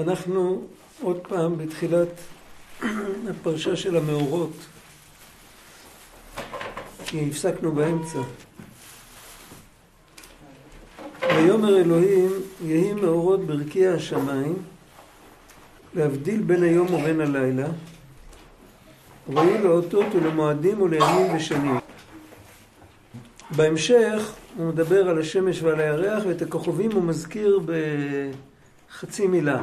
אנחנו עוד פעם בתחילת הפרשה של המאורות, כי הפסקנו באמצע. ויאמר אלוהים, יהי מאורות ברכי השמיים, להבדיל בין היום ובין הלילה, ויהיו לאותות ולמועדים ולימים ושנים. בהמשך הוא מדבר על השמש ועל הירח, ואת הכוכבים הוא מזכיר בחצי מילה.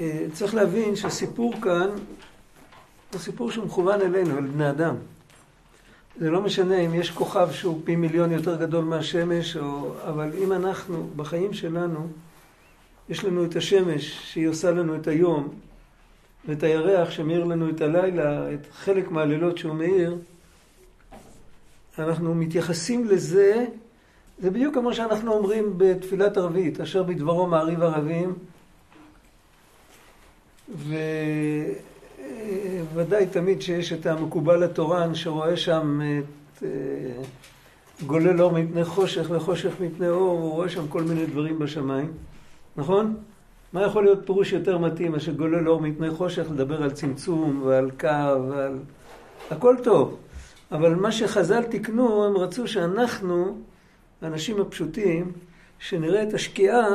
אה, צריך להבין שהסיפור כאן הוא סיפור שמכוון אלינו, אל בני אדם. זה לא משנה אם יש כוכב שהוא פי מיליון יותר גדול מהשמש, או... אבל אם אנחנו, בחיים שלנו, יש לנו את השמש שהיא עושה לנו את היום, ואת הירח שמאיר לנו את הלילה, את חלק מהלילות שהוא מאיר, אנחנו מתייחסים לזה, זה בדיוק כמו שאנחנו אומרים בתפילת ערבית, אשר בדברו מעריב ערבים, וודאי תמיד שיש את המקובל התורן שרואה שם את אה, גולל אור מפני חושך וחושך מפני אור, הוא רואה שם כל מיני דברים בשמיים, נכון? מה יכול להיות פירוש יותר מתאים מאשר גולל אור מפני חושך, לדבר על צמצום ועל קו ועל... הכל טוב. אבל מה שחז"ל תיקנו, הם רצו שאנחנו, האנשים הפשוטים, שנראה את השקיעה,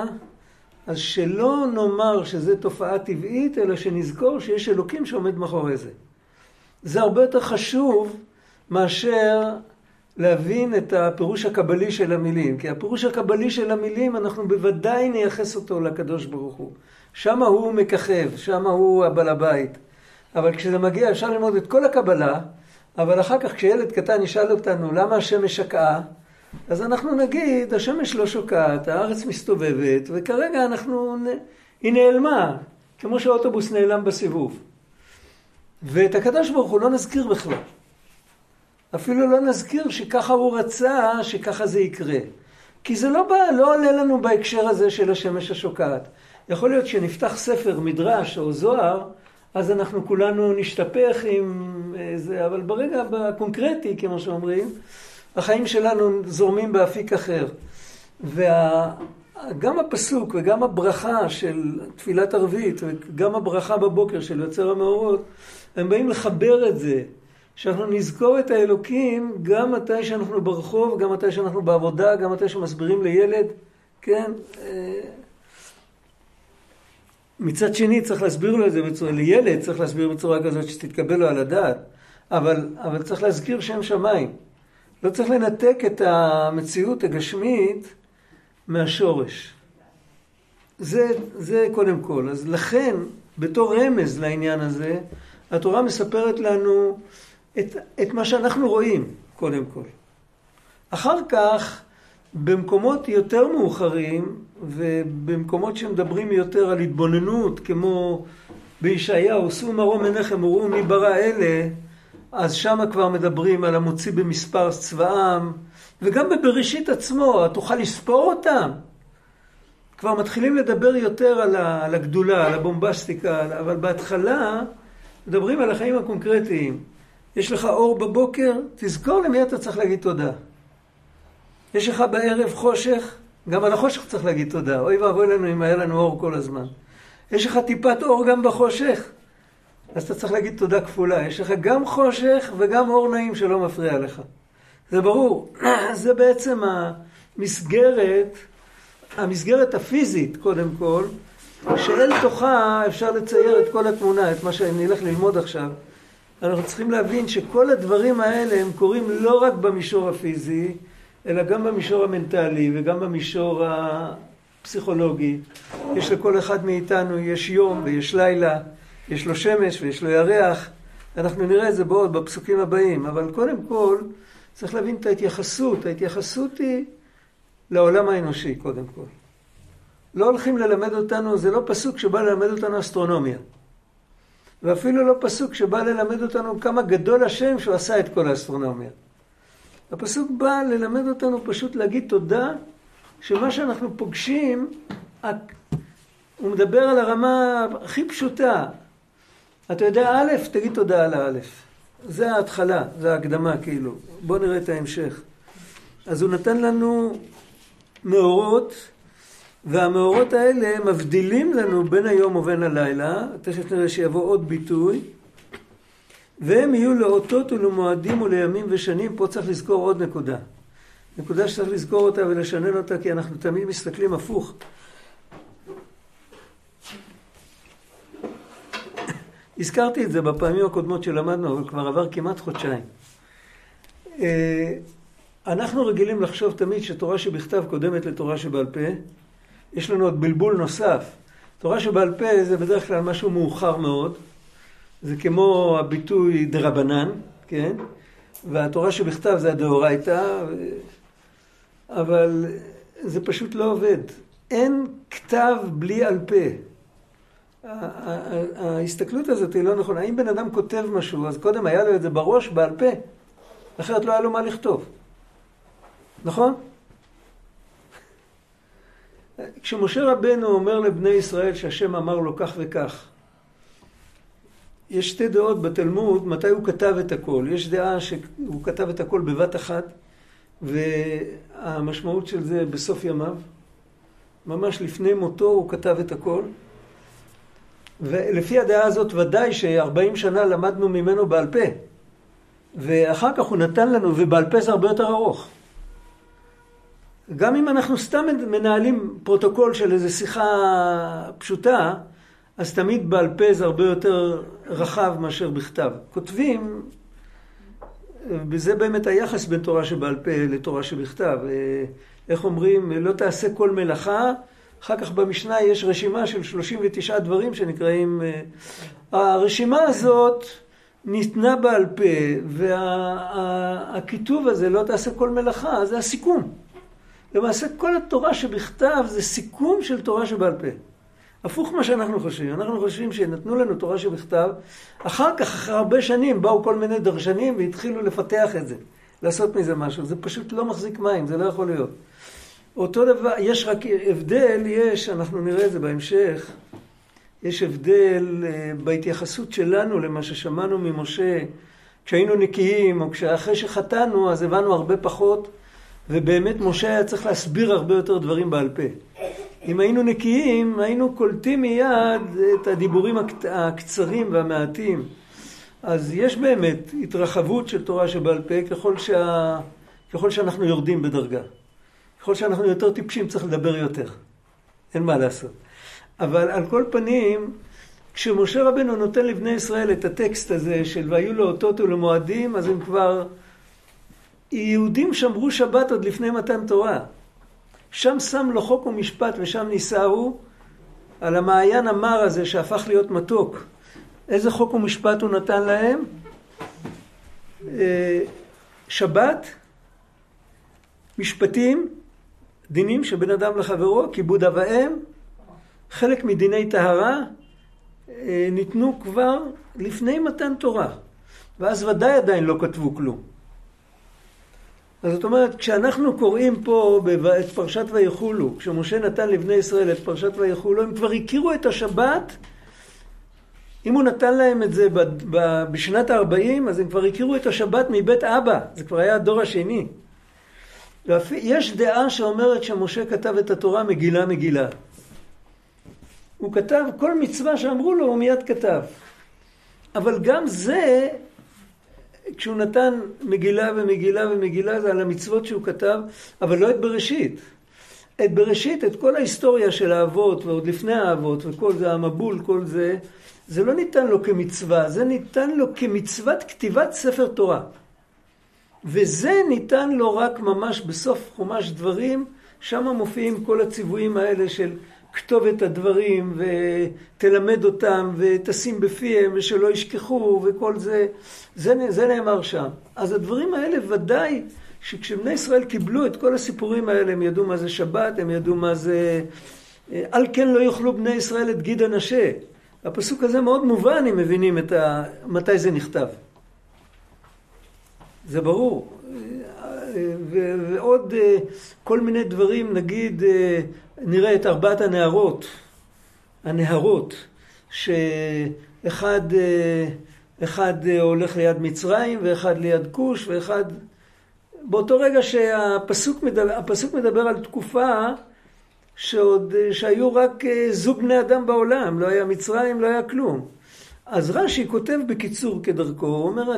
אז שלא נאמר שזו תופעה טבעית, אלא שנזכור שיש אלוקים שעומד מאחורי זה. זה הרבה יותר חשוב מאשר להבין את הפירוש הקבלי של המילים. כי הפירוש הקבלי של המילים, אנחנו בוודאי נייחס אותו לקדוש ברוך הוא. שם הוא מככב, שם הוא הבעל הבית. אבל כשזה מגיע, אפשר ללמוד את כל הקבלה, אבל אחר כך כשילד קטן ישאל אותנו למה השמש שקעה, אז אנחנו נגיד, השמש לא שוקעת, הארץ מסתובבת, וכרגע אנחנו, היא נעלמה, כמו שהאוטובוס נעלם בסיבוב. ואת הקדוש ברוך הוא לא נזכיר בכלל. אפילו לא נזכיר שככה הוא רצה שככה זה יקרה. כי זה לא, בא, לא עולה לנו בהקשר הזה של השמש השוקעת. יכול להיות שנפתח ספר, מדרש או זוהר, אז אנחנו כולנו נשתפך עם זה, אבל ברגע הקונקרטי, כמו שאומרים, החיים שלנו זורמים באפיק אחר. וגם הפסוק וגם הברכה של תפילת ערבית וגם הברכה בבוקר של יוצר המאורות, הם באים לחבר את זה, שאנחנו נזכור את האלוקים גם מתי שאנחנו ברחוב, גם מתי שאנחנו בעבודה, גם מתי שמסבירים לילד, כן? מצד שני צריך להסביר לו את זה בצורה, לילד צריך להסביר בצורה כזאת שתתקבל לו על הדעת, אבל, אבל צריך להזכיר שם שמיים. לא צריך לנתק את המציאות הגשמית מהשורש. זה, זה קודם כל. אז לכן, בתור רמז לעניין הזה, התורה מספרת לנו את, את מה שאנחנו רואים, קודם כל. אחר כך, במקומות יותר מאוחרים, ובמקומות שמדברים יותר על התבוננות, כמו בישעיהו, שאו מרום עיניכם וראו מי ברא אלה, אז שם כבר מדברים על המוציא במספר צבאם, וגם בבראשית עצמו, תוכל לספור אותם? כבר מתחילים לדבר יותר על, הגדולה, על הבומבסטיקה, אבל בהתחלה מדברים על החיים הקונקרטיים. יש לך אור בבוקר, תזכור למי אתה צריך להגיד תודה. יש לך בערב חושך, גם על החושך צריך להגיד תודה. אוי ואבוי לנו אם היה לנו אור כל הזמן. יש לך טיפת אור גם בחושך, אז אתה צריך להגיד תודה כפולה. יש לך גם חושך וגם אור נעים שלא מפריע לך. זה ברור. זה בעצם המסגרת, המסגרת הפיזית, קודם כל, שאל תוכה אפשר לצייר את כל התמונה, את מה שאני אלך ללמוד עכשיו. אנחנו צריכים להבין שכל הדברים האלה הם קורים לא רק במישור הפיזי, אלא גם במישור המנטלי וגם במישור הפסיכולוגי. יש לכל אחד מאיתנו, יש יום ויש לילה, יש לו שמש ויש לו ירח. אנחנו נראה את זה בעוד בפסוקים הבאים, אבל קודם כל צריך להבין את ההתייחסות. ההתייחסות היא לעולם האנושי, קודם כל. לא הולכים ללמד אותנו, זה לא פסוק שבא ללמד אותנו אסטרונומיה. ואפילו לא פסוק שבא ללמד אותנו כמה גדול השם שהוא עשה את כל האסטרונומיה. הפסוק בא ללמד אותנו פשוט להגיד תודה שמה שאנחנו פוגשים, הוא מדבר על הרמה הכי פשוטה. אתה יודע א', תגיד תודה על האלף. זה ההתחלה, זה ההקדמה כאילו. בואו נראה את ההמשך. אז הוא נתן לנו מאורות, והמאורות האלה מבדילים לנו בין היום ובין הלילה, תכף נראה שיבוא עוד ביטוי, והם יהיו לאותות ולמועדים ולימים ושנים, פה צריך לזכור עוד נקודה. נקודה שצריך לזכור אותה ולשנן אותה, כי אנחנו תמיד מסתכלים הפוך. הזכרתי את זה בפעמים הקודמות שלמדנו, אבל כבר עבר כמעט חודשיים. אה, אנחנו רגילים לחשוב תמיד שתורה שבכתב קודמת לתורה שבעל פה. יש לנו עוד בלבול נוסף. תורה שבעל פה זה בדרך כלל משהו מאוחר מאוד. זה כמו הביטוי דרבנן, כן? והתורה שבכתב זה הדאורייתא, אבל זה פשוט לא עובד. אין כתב בלי על פה. ההסתכלות הזאת היא לא נכונה. אם בן אדם כותב משהו, אז קודם היה לו את זה בראש, בעל פה, אחרת לא היה לו מה לכתוב. נכון? כשמשה רבנו אומר לבני ישראל שהשם אמר לו כך וכך, יש שתי דעות בתלמוד מתי הוא כתב את הכל. יש דעה שהוא כתב את הכל בבת אחת, והמשמעות של זה בסוף ימיו. ממש לפני מותו הוא כתב את הכל. ולפי הדעה הזאת ודאי ש-40 שנה למדנו ממנו בעל פה. ואחר כך הוא נתן לנו, ובעל פה זה הרבה יותר ארוך. גם אם אנחנו סתם מנהלים פרוטוקול של איזו שיחה פשוטה, אז תמיד בעל פה זה הרבה יותר רחב מאשר בכתב. כותבים, וזה באמת היחס בין תורה שבעל פה לתורה שבכתב. איך אומרים, לא תעשה כל מלאכה, אחר כך במשנה יש רשימה של 39 דברים שנקראים... הרשימה הזאת ניתנה בעל פה, והכיתוב הזה, לא תעשה כל מלאכה, זה הסיכום. למעשה כל התורה שבכתב זה סיכום של תורה שבעל פה. הפוך מה שאנחנו חושבים. אנחנו חושבים שנתנו לנו תורה שבכתב, אחר כך, אחרי הרבה שנים, באו כל מיני דרשנים והתחילו לפתח את זה, לעשות מזה משהו. זה פשוט לא מחזיק מים, זה לא יכול להיות. אותו דבר, יש רק הבדל, יש, אנחנו נראה את זה בהמשך, יש הבדל אה, בהתייחסות שלנו למה ששמענו ממשה כשהיינו נקיים, או כשאחרי שחטאנו, אז הבנו הרבה פחות. ובאמת משה היה צריך להסביר הרבה יותר דברים בעל פה. אם היינו נקיים, היינו קולטים מיד את הדיבורים הקצרים והמעטים. אז יש באמת התרחבות של תורה שבעל פה ככל, שה... ככל שאנחנו יורדים בדרגה. ככל שאנחנו יותר טיפשים צריך לדבר יותר. אין מה לעשות. אבל על כל פנים, כשמשה רבנו נותן לבני ישראל את הטקסט הזה של והיו לו אותות ולמועדים, אז הם כבר... יהודים שמרו שבת עוד לפני מתן תורה. שם שם לו חוק ומשפט ושם נישאו על המעיין המר הזה שהפך להיות מתוק. איזה חוק ומשפט הוא נתן להם? אה, שבת, משפטים, דינים שבין אדם לחברו, כיבוד אב ואם, חלק מדיני טהרה אה, ניתנו כבר לפני מתן תורה. ואז ודאי עדיין לא כתבו כלום. אז זאת אומרת, כשאנחנו קוראים פה את פרשת ויחולו, כשמשה נתן לבני ישראל את פרשת ויחולו, הם כבר הכירו את השבת. אם הוא נתן להם את זה בשנת ה-40, אז הם כבר הכירו את השבת מבית אבא. זה כבר היה הדור השני. יש דעה שאומרת שמשה כתב את התורה מגילה מגילה. הוא כתב כל מצווה שאמרו לו, הוא מיד כתב. אבל גם זה כשהוא נתן מגילה ומגילה ומגילה זה על המצוות שהוא כתב, אבל לא את בראשית. את בראשית, את כל ההיסטוריה של האבות ועוד לפני האבות וכל זה, המבול, כל זה, זה לא ניתן לו כמצווה, זה ניתן לו כמצוות כתיבת ספר תורה. וזה ניתן לו רק ממש בסוף חומש דברים, שם מופיעים כל הציוויים האלה של כתוב את הדברים ותלמד אותם ותשים בפיהם ושלא ישכחו וכל זה, זה, זה נאמר שם. אז הדברים האלה ודאי שכשבני ישראל קיבלו את כל הסיפורים האלה, הם ידעו מה זה שבת, הם ידעו מה זה... על כן לא יאכלו בני ישראל את גיד הנשה. הפסוק הזה מאוד מובן אם מבינים ה... מתי זה נכתב. זה ברור. ועוד אה, כל מיני דברים, נגיד, אה, נראה את ארבעת הנערות, הנהרות, שאחד אה, אחד הולך ליד מצרים ואחד ליד כוש ואחד... באותו רגע שהפסוק מדבר, מדבר על תקופה שעוד, שהיו רק זוג בני אדם בעולם, לא היה מצרים, לא היה כלום. אז רש"י כותב בקיצור כדרכו, הוא אומר,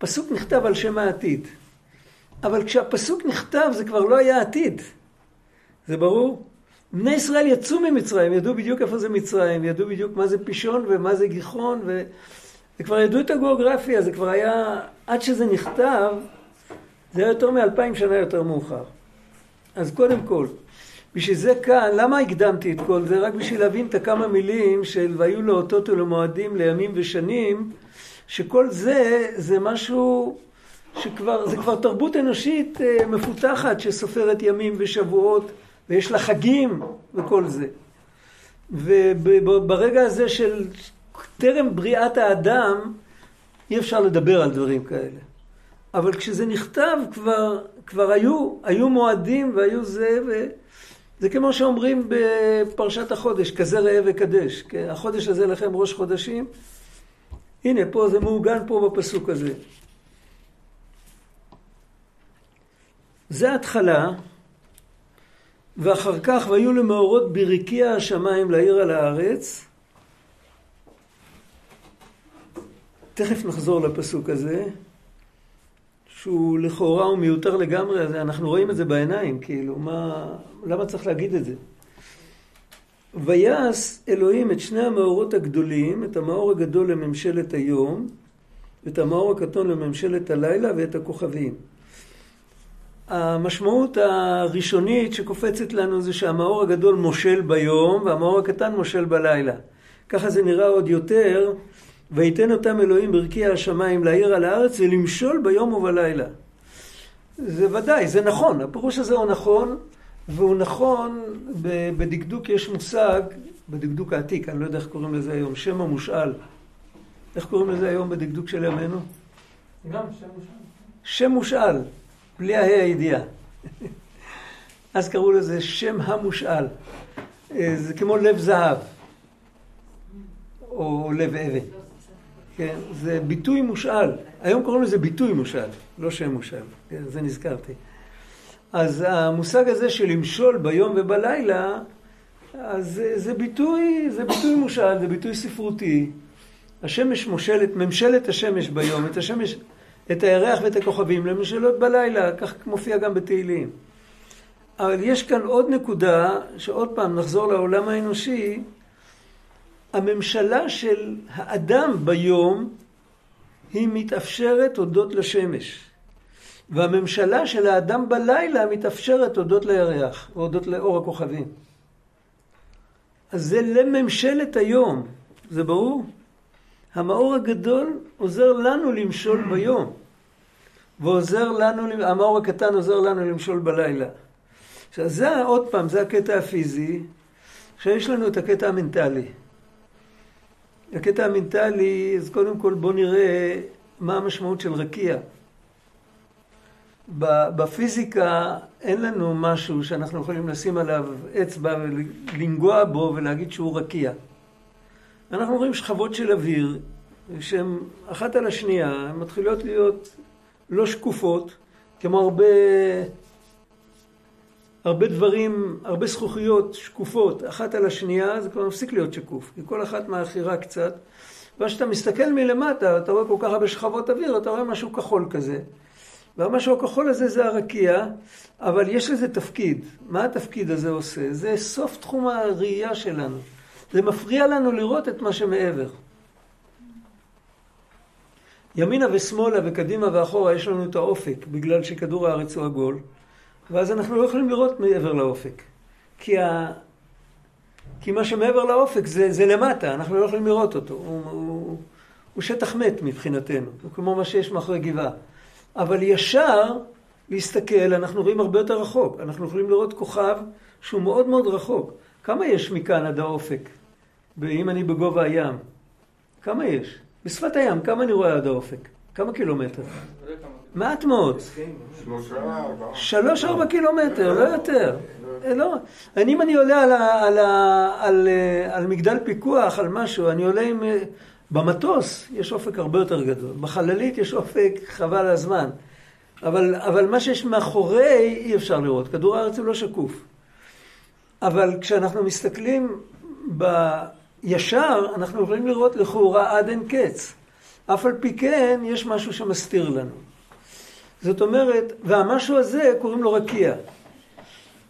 הפסוק נכתב על שם העתיד. אבל כשהפסוק נכתב זה כבר לא היה עתיד. זה ברור? בני ישראל יצאו ממצרים, ידעו בדיוק איפה זה מצרים, ידעו בדיוק מה זה פישון ומה זה גיחון, ו... וכבר ידעו את הגיאוגרפיה, זה כבר היה, עד שזה נכתב, זה היה יותר מאלפיים שנה יותר מאוחר. אז קודם כל, בשביל זה כאן, למה הקדמתי את כל זה? רק בשביל להבין את הכמה מילים של והיו לאותות ולמועדים לימים ושנים, שכל זה, זה משהו שכבר, זה כבר תרבות אנושית אה, מפותחת שסופרת ימים ושבועות ויש לה חגים וכל זה. וברגע הזה של טרם בריאת האדם, אי אפשר לדבר על דברים כאלה. אבל כשזה נכתב כבר, כבר היו, היו מועדים והיו זה, וזה כמו שאומרים בפרשת החודש, כזה ראה וקדש. כן? החודש הזה לכם ראש חודשים. הנה, פה זה מעוגן פה בפסוק הזה. זה ההתחלה, ואחר כך והיו למאורות ברקיע השמיים לעיר על הארץ. תכף נחזור לפסוק הזה, שהוא לכאורה הוא מיותר לגמרי, אנחנו רואים את זה בעיניים, כאילו, מה, למה צריך להגיד את זה? ויעש אלוהים את שני המאורות הגדולים, את המאור הגדול לממשלת היום, ואת המאור הקטון לממשלת הלילה ואת הכוכבים. המשמעות הראשונית שקופצת לנו זה שהמאור הגדול מושל ביום והמאור הקטן מושל בלילה. ככה זה נראה עוד יותר, ויתן אותם אלוהים ברקיע השמיים להעיר על הארץ ולמשול ביום ובלילה. זה ודאי, זה נכון, הפירוש הזה הוא נכון, והוא נכון, בדקדוק יש מושג, בדקדוק העתיק, אני לא יודע איך קוראים לזה היום, שם המושאל. איך קוראים לזה היום בדקדוק של ימינו? גם שם מושאל. שם מושאל. בלי ההא הידיעה. אז קראו לזה שם המושאל. אה, זה כמו לב זהב, או לב אבן. כן, זה ביטוי מושאל. היום קוראים לזה ביטוי מושאל, לא שם מושאל. כן, זה נזכרתי. אז המושג הזה של למשול ביום ובלילה, אז זה, זה ביטוי, זה ביטוי מושאל, זה ביטוי ספרותי. השמש מושלת, ממשלת השמש ביום, את השמש את הירח ואת הכוכבים למשלות בלילה, כך מופיע גם בתהילים. אבל יש כאן עוד נקודה, שעוד פעם נחזור לעולם האנושי, הממשלה של האדם ביום היא מתאפשרת הודות לשמש. והממשלה של האדם בלילה מתאפשרת הודות לירח, או הודות לאור הכוכבים. אז זה לממשלת היום, זה ברור? המאור הגדול עוזר לנו למשול ביום. ועוזר לנו, המאור הקטן עוזר לנו למשול בלילה. עכשיו זה עוד פעם, זה הקטע הפיזי, עכשיו יש לנו את הקטע המנטלי. הקטע המנטלי, אז קודם כל בואו נראה מה המשמעות של רקיע. בפיזיקה אין לנו משהו שאנחנו יכולים לשים עליו אצבע ולנגוע בו ולהגיד שהוא רקיע. אנחנו רואים שכבות של אוויר שהן אחת על השנייה, הן מתחילות להיות לא שקופות, כמו הרבה, הרבה דברים, הרבה זכוכיות שקופות אחת על השנייה, זה כבר מפסיק להיות שקוף, כי כל אחת מאחירה קצת. ואז כשאתה מסתכל מלמטה, אתה רואה כל כך הרבה שכבות אוויר, אתה רואה משהו כחול כזה. והמשהו הכחול הזה זה הרקיע, אבל יש לזה תפקיד. מה התפקיד הזה עושה? זה סוף תחום הראייה שלנו. זה מפריע לנו לראות את מה שמעבר. ימינה ושמאלה וקדימה ואחורה יש לנו את האופק, בגלל שכדור הארץ הוא עגול, ואז אנחנו לא יכולים לראות מעבר לאופק. כי, ה... כי מה שמעבר לאופק זה, זה למטה, אנחנו לא יכולים לראות אותו. הוא, הוא, הוא שטח מת מבחינתנו, הוא כמו מה שיש מאחורי גבעה. אבל ישר להסתכל, אנחנו רואים הרבה יותר רחוק. אנחנו יכולים לראות כוכב שהוא מאוד מאוד רחוק. כמה יש מכאן עד האופק? אם אני בגובה הים. כמה יש? בשפת הים, כמה אני רואה עד האופק? כמה קילומטר? מעט מאוד. שלוש ארבע קילומטר, לא יותר. לא. אם אני עולה על, על, מגדל פיקוח, על משהו, אני עולה עם... במטוס יש אופק הרבה יותר גדול. בחללית יש אופק חבל הזמן. אבל, אבל מה שיש מאחורי אי אפשר לראות. כדור הארץ הוא לא שקוף. אבל כשאנחנו מסתכלים בישר, אנחנו יכולים לראות לכאורה עד אין קץ. אף על פי כן, יש משהו שמסתיר לנו. זאת אומרת, והמשהו הזה קוראים לו רקיע.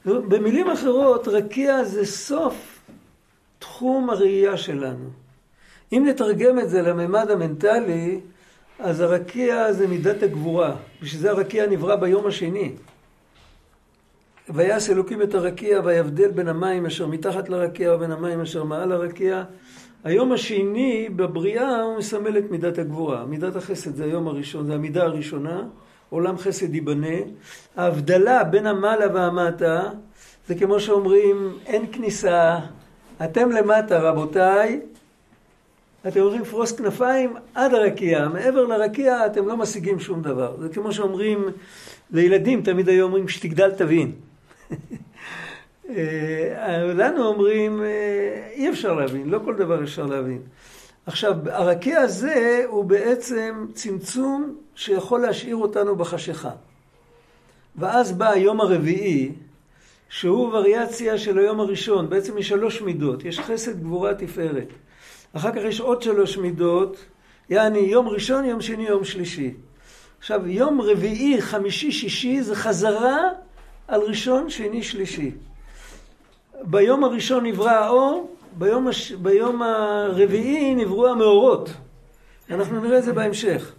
במילים אחרות, רקיע זה סוף תחום הראייה שלנו. אם נתרגם את זה לממד המנטלי, אז הרקיע זה מידת הגבורה. בשביל זה הרקיע נברא ביום השני. ויעש אלוקים את הרקיע ויבדל בין המים אשר מתחת לרקיע ובין המים אשר מעל הרקיע. היום השני בבריאה הוא מסמל את מידת הגבורה. מידת החסד זה היום הראשון, זה המידה הראשונה. עולם חסד ייבנה. ההבדלה בין המעלה והמטה זה כמו שאומרים אין כניסה, אתם למטה רבותיי, אתם הולכים לפרוס כנפיים עד הרקיע, מעבר לרקיע אתם לא משיגים שום דבר. זה כמו שאומרים לילדים, תמיד היו אומרים שתגדל תבין. אה, לנו אומרים, אה, אי אפשר להבין, לא כל דבר אפשר להבין. עכשיו, הרקיע הזה הוא בעצם צמצום שיכול להשאיר אותנו בחשיכה. ואז בא היום הרביעי, שהוא וריאציה של היום הראשון. בעצם יש שלוש מידות, יש חסד, גבורה, תפארת. אחר כך יש עוד שלוש מידות, יעני יום ראשון, יום שני, יום שלישי. עכשיו, יום רביעי, חמישי, שישי זה חזרה על ראשון, שני, שלישי. ביום הראשון נברא האור, ביום, הש... ביום הרביעי נבראו המאורות. אנחנו נראה את זה בהמשך.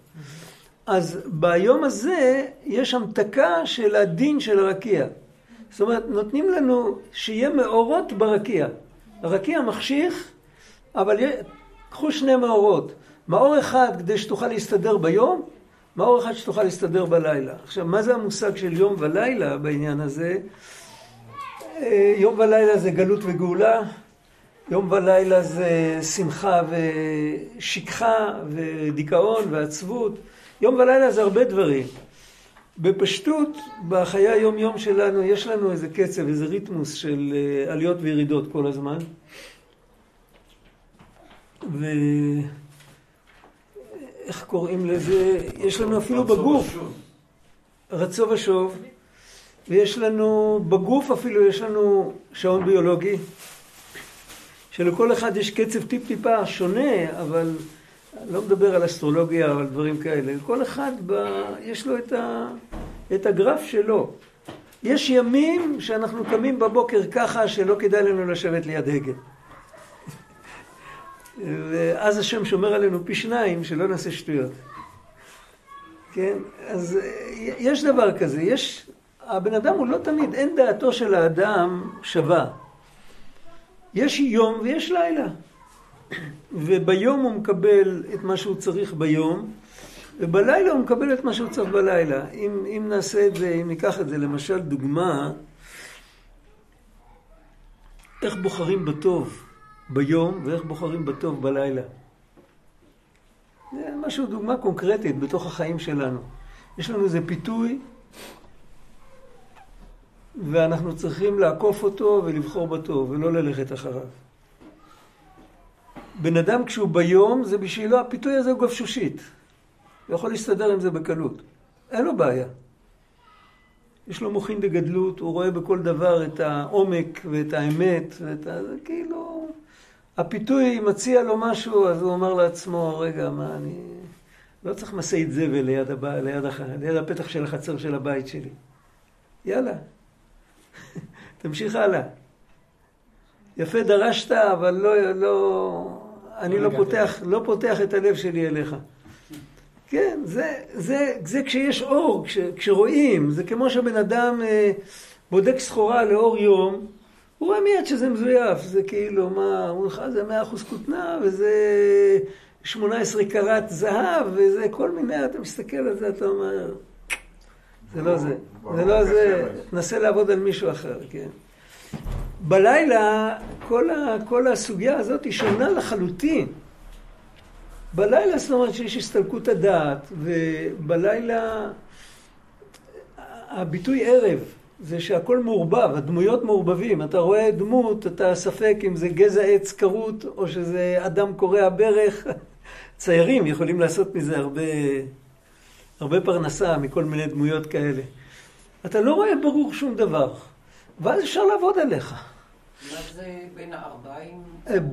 אז ביום הזה יש המתקה של הדין של הרקיע. זאת אומרת, נותנים לנו שיהיה מאורות ברקיע. הרקיע מחשיך, אבל קחו שני מאורות. מאור אחד כדי שתוכל להסתדר ביום, מאור אחד שתוכל להסתדר בלילה. עכשיו, מה זה המושג של יום ולילה בעניין הזה? אה, יום ולילה זה גלות וגאולה, יום ולילה זה שמחה ושכחה ודיכאון ועצבות. יום ולילה זה הרבה דברים. בפשטות, בחיי היום-יום שלנו, יש לנו איזה קצב, איזה ריתמוס של אה, עליות וירידות כל הזמן. ואיך קוראים לזה? יש לנו אפילו בגוף, רצו ושוב, ויש לנו, בגוף אפילו יש לנו שעון ביולוגי, שלכל אחד יש קצב טיפ-טיפה שונה, אבל לא מדבר על אסטרולוגיה או על דברים כאלה. כל אחד ב... יש לו את, ה... את הגרף שלו. יש ימים שאנחנו קמים בבוקר ככה שלא כדאי לנו לשבת ליד הגה. ואז השם שומר עלינו פי שניים, שלא נעשה שטויות. כן? אז יש דבר כזה, יש... הבן אדם הוא לא תמיד, אין דעתו של האדם שווה. יש יום ויש לילה. וביום הוא מקבל את מה שהוא צריך ביום, ובלילה הוא מקבל את מה שהוא צריך בלילה. אם, אם נעשה את זה, אם ניקח את זה, למשל דוגמה, איך בוחרים בטוב ביום ואיך בוחרים בטוב בלילה. זה משהו, דוגמה קונקרטית בתוך החיים שלנו. יש לנו איזה פיתוי, ואנחנו צריכים לעקוף אותו ולבחור בטוב, ולא ללכת אחריו. בן אדם כשהוא ביום, זה בשבילו, הפיתוי הזה הוא גפשושית. הוא יכול להסתדר עם זה בקלות. אין לו בעיה. יש לו מוחין דגדלות, הוא רואה בכל דבר את העומק ואת האמת, ואת ה... כאילו... הפיתוי מציע לו משהו, אז הוא אומר לעצמו, רגע, מה אני... לא צריך משאית זבל ליד, הב... ליד, הח... ליד הפתח של החצר של הבית שלי. יאללה, תמשיך הלאה. יפה דרשת, אבל לא, לא, אני לא פותח, לא פותח את הלב שלי אליך. כן, זה, זה, זה כשיש אור, כש, כשרואים, זה כמו שבן אדם אה, בודק סחורה לאור יום, הוא רואה מיד שזה מזויף, זה כאילו, מה, אומרים לך, זה מאה אחוז כותנה, וזה שמונה עשרה קראט זהב, וזה כל מיני, אתה מסתכל על זה, אתה אומר, זה לא זה, זה לא זה, נסה לעבוד על מישהו אחר, כן. בלילה כל, ה, כל הסוגיה הזאת היא שונה לחלוטין. בלילה זאת אומרת שיש הסתלקות הדעת, ובלילה הביטוי ערב זה שהכל מעורבב, הדמויות מעורבבים. אתה רואה דמות, אתה ספק אם זה גזע עץ כרות או שזה אדם קורע ברך. ציירים יכולים לעשות מזה הרבה, הרבה פרנסה מכל מיני דמויות כאלה. אתה לא רואה ברור שום דבר, ואז אפשר לעבוד עליך. מה זה בין הארבעים?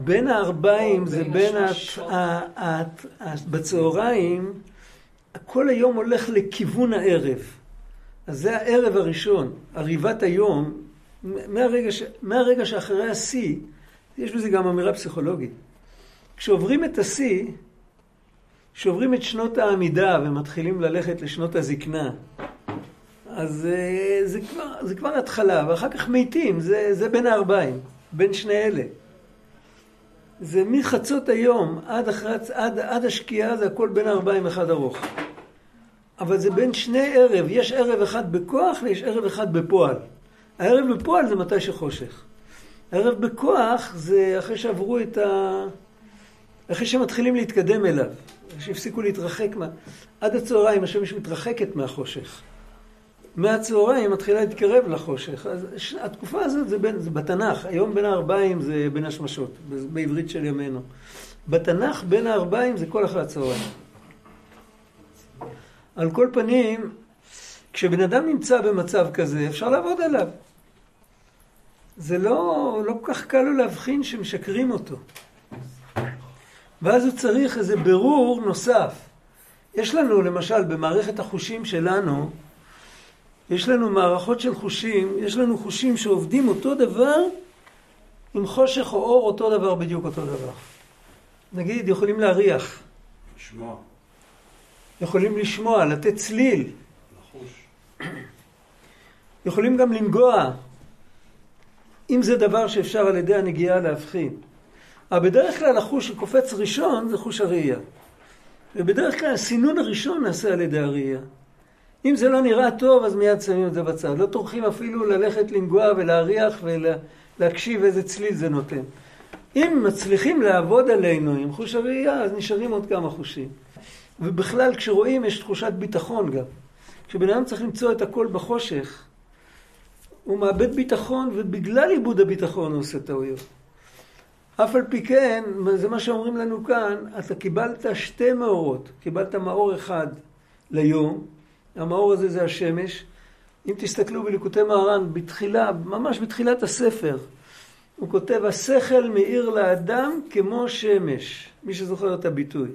בין הארבעים זה בין בצהריים, כל היום הולך לכיוון הערב. אז זה הערב הראשון, עריבת היום, מהרגע, ש... מהרגע שאחרי השיא, יש בזה גם אמירה פסיכולוגית. כשעוברים את השיא, כשעוברים את שנות העמידה ומתחילים ללכת לשנות הזקנה, אז אה, זה כבר, זה כבר התחלה, ואחר כך מתים, זה, זה בין הארבעים, בין שני אלה. זה מחצות היום עד, אחרי, עד, עד השקיעה, זה הכל בין הארבעים אחד ארוך. אבל זה בין שני ערב, יש ערב אחד בכוח ויש ערב אחד בפועל. הערב בפועל זה מתי שחושך. הערב בכוח זה אחרי שעברו את ה... אחרי שמתחילים להתקדם אליו, שהפסיקו להתרחק מה... עד הצהריים השמש מתרחקת מהחושך. מהצהריים מתחילה להתקרב לחושך. אז התקופה הזאת זה, בין, זה בתנ"ך, היום בין הארבעים זה בין השמשות, בעברית של ימינו. בתנ"ך בין הארבעים זה כל אחרי הצהריים. על כל פנים, כשבן אדם נמצא במצב כזה, אפשר לעבוד עליו. זה לא, לא כל כך קל לו להבחין שמשקרים אותו. ואז הוא צריך איזה בירור נוסף. יש לנו, למשל, במערכת החושים שלנו, יש לנו מערכות של חושים, יש לנו חושים שעובדים אותו דבר עם חושך או אור אותו דבר, בדיוק אותו דבר. נגיד, יכולים להריח, לשמוע, יכולים לשמוע, לתת צליל. יכולים גם לנגוע, אם זה דבר שאפשר על ידי הנגיעה להבחין. אבל בדרך כלל החוש שקופץ ראשון זה חוש הראייה. ובדרך כלל הסינון הראשון נעשה על ידי הראייה. אם זה לא נראה טוב, אז מיד שמים את זה בצד. לא טורחים אפילו ללכת לנגוע ולהריח ולהקשיב איזה צליל זה נותן. אם מצליחים לעבוד עלינו עם חוש הראייה, אז נשארים עוד כמה חושים. ובכלל, כשרואים, יש תחושת ביטחון גם. כשבן אדם צריך למצוא את הכל בחושך, הוא מאבד ביטחון, ובגלל איבוד הביטחון הוא עושה טעויות. אף על פי כן, זה מה שאומרים לנו כאן, אתה קיבלת שתי מאורות. קיבלת מאור אחד ליום, המאור הזה זה השמש. אם תסתכלו בליקוטי מהר"ן, בתחילה, ממש בתחילת הספר, הוא כותב, השכל מאיר לאדם כמו שמש. מי שזוכר את הביטוי.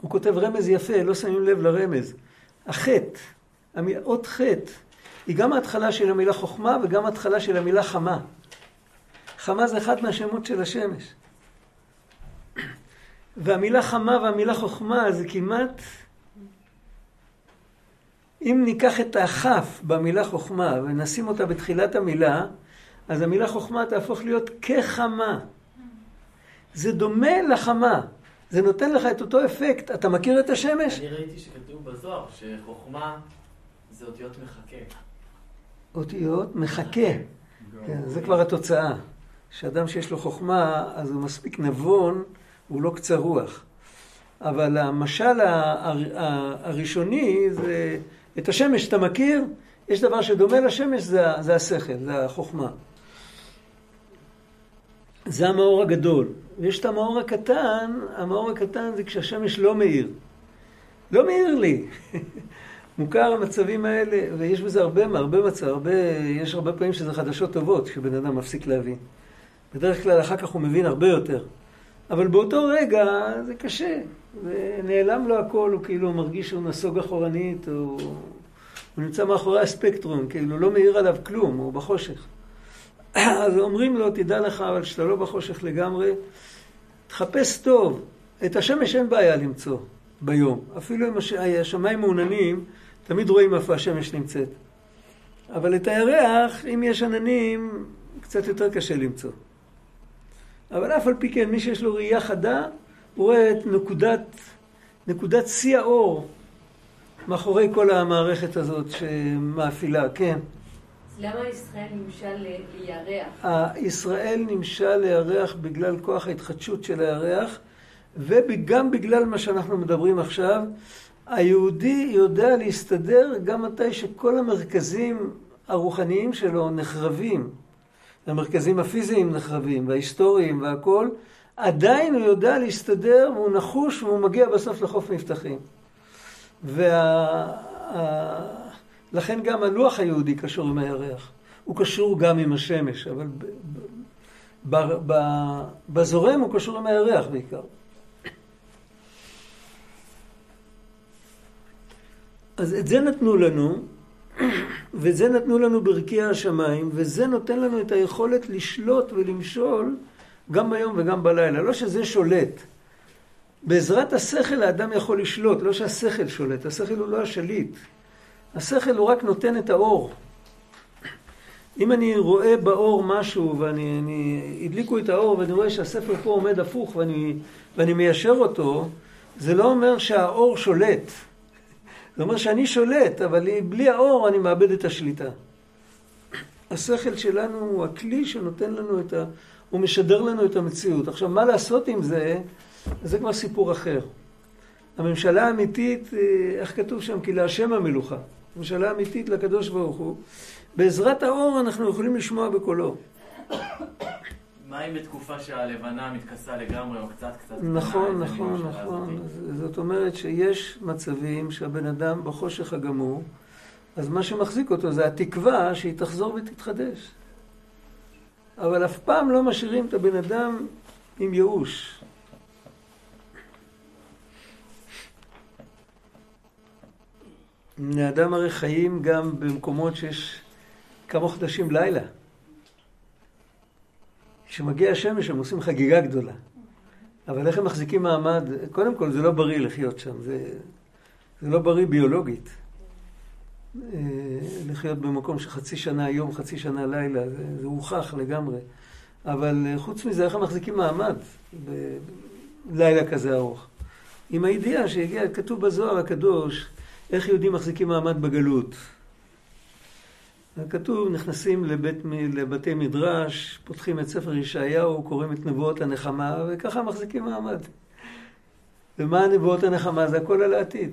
הוא כותב רמז יפה, לא שמים לב לרמז. החטא, אות חטא, היא גם ההתחלה של המילה חוכמה וגם ההתחלה של המילה חמה. חמה זה אחד מהשמות של השמש. והמילה חמה והמילה חוכמה זה כמעט... אם ניקח את הכף במילה חוכמה ונשים אותה בתחילת המילה, אז המילה חוכמה תהפוך להיות כחמה. זה דומה לחמה. זה נותן לך את אותו אפקט. אתה מכיר את השמש? אני ראיתי שכתוב בזוהר שחוכמה זה אותיות מחכה. אותיות מחכה. כן, זה כבר התוצאה. שאדם שיש לו חוכמה, אז הוא מספיק נבון, הוא לא קצר רוח. אבל המשל הראשוני זה, את השמש אתה מכיר, יש דבר שדומה לשמש, זה, זה השכל, זה החוכמה. זה המאור הגדול. ויש את המאור הקטן, המאור הקטן זה כשהשמש לא מאיר. לא מאיר לי. מוכר המצבים האלה, ויש בזה הרבה, הרבה מצב, הרבה, יש הרבה פעמים שזה חדשות טובות, כשבן אדם מפסיק להבין. בדרך כלל אחר כך הוא מבין הרבה יותר. אבל באותו רגע זה קשה, ונעלם לו הכל, הוא כאילו מרגיש שהוא נסוג אחורנית, הוא, הוא נמצא מאחורי הספקטרום, כאילו לא מאיר עליו כלום, הוא בחושך. אז אומרים לו, תדע לך, אבל שאתה לא בחושך לגמרי, תחפש טוב. את השמש אין בעיה למצוא ביום. אפילו אם הש... השמיים מעוננים, תמיד רואים איפה השמש נמצאת. אבל את הירח, אם יש עננים, קצת יותר קשה למצוא. אבל אף על פי כן, מי שיש לו ראייה חדה, הוא רואה את נקודת, נקודת שיא האור מאחורי כל המערכת הזאת שמאפילה, כן. למה ישראל נמשל לירח? ישראל נמשל לירח בגלל כוח ההתחדשות של הירח, וגם בגלל מה שאנחנו מדברים עכשיו. היהודי יודע להסתדר גם מתי שכל המרכזים הרוחניים שלו נחרבים. המרכזים הפיזיים נחרבים, וההיסטוריים והכל, עדיין הוא יודע להסתדר והוא נחוש והוא מגיע בסוף לחוף מבטחים. ולכן וה... גם הלוח היהודי קשור עם הירח. הוא קשור גם עם השמש, אבל בזורם הוא קשור עם הירח בעיקר. אז את זה נתנו לנו, ואת זה נתנו לנו ברכי השמיים, וזה נותן לנו את היכולת לשלוט ולמשול גם ביום וגם בלילה. לא שזה שולט. בעזרת השכל האדם יכול לשלוט, לא שהשכל שולט, השכל הוא לא השליט. השכל הוא רק נותן את האור. אם אני רואה באור משהו ואני, אני, הדליקו את האור ואני רואה שהספר פה עומד הפוך ואני, ואני מיישר אותו, זה לא אומר שהאור שולט. זה אומר שאני שולט, אבל בלי האור אני מאבד את השליטה. השכל שלנו הוא הכלי שנותן לנו את ה... הוא משדר לנו את המציאות. עכשיו, מה לעשות עם זה, זה כבר סיפור אחר. הממשלה האמיתית, אה, איך כתוב שם? כי להשם המלוכה. ממשלה אמיתית לקדוש ברוך הוא. בעזרת האור אנחנו יכולים לשמוע בקולו. מה אם בתקופה שהלבנה מתכסה לגמרי או קצת קצת? נכון, נכון, נכון. זאת אומרת שיש מצבים שהבן אדם בחושך הגמור, אז מה שמחזיק אותו זה התקווה שהיא תחזור ותתחדש. אבל אף פעם לא משאירים את הבן אדם עם ייאוש. בני אדם הרי חיים גם במקומות שיש כמה חודשים לילה. כשמגיע השמש הם עושים חגיגה גדולה. אבל איך הם מחזיקים מעמד? קודם כל, זה לא בריא לחיות שם, זה, זה לא בריא ביולוגית. אה, לחיות במקום שחצי שנה יום, חצי שנה לילה, זה, זה הוכח לגמרי. אבל אה, חוץ מזה, איך הם מחזיקים מעמד בלילה כזה ארוך? עם הידיעה שהגיע, כתוב בזוהר הקדוש, איך יהודים מחזיקים מעמד בגלות. כתוב, נכנסים לבית, לבתי מדרש, פותחים את ספר ישעיהו, קוראים את נבואות הנחמה, וככה מחזיקים מעמד. ומה נבואות הנחמה? זה הכל על העתיד.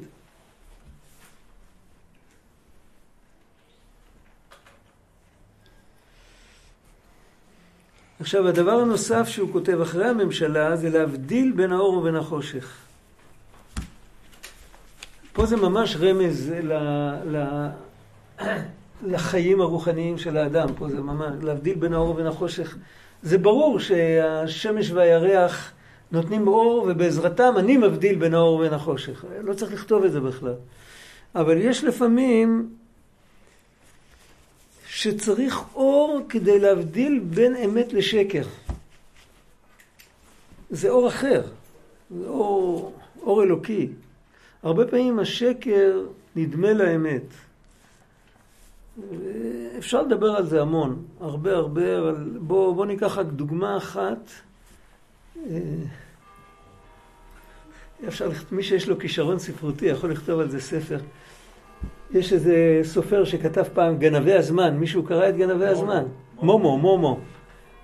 עכשיו, הדבר הנוסף שהוא כותב אחרי הממשלה זה להבדיל בין האור ובין החושך. פה זה ממש רמז ל... ל... לחיים הרוחניים של האדם. פה זה ממש להבדיל בין האור ובין החושך. זה ברור שהשמש והירח נותנים אור, ובעזרתם אני מבדיל בין האור ובין החושך. לא צריך לכתוב את זה בכלל. אבל יש לפעמים שצריך אור כדי להבדיל בין אמת לשקר. זה אור אחר, זה אור, אור אלוקי. הרבה פעמים השקר נדמה לאמת. אפשר לדבר על זה המון, הרבה הרבה, אבל בואו בוא ניקח רק דוגמה אחת. אה, אפשר, מי שיש לו כישרון ספרותי יכול לכתוב על זה ספר. יש איזה סופר שכתב פעם גנבי הזמן, מישהו קרא את גנבי הזמן? מומו, מומו.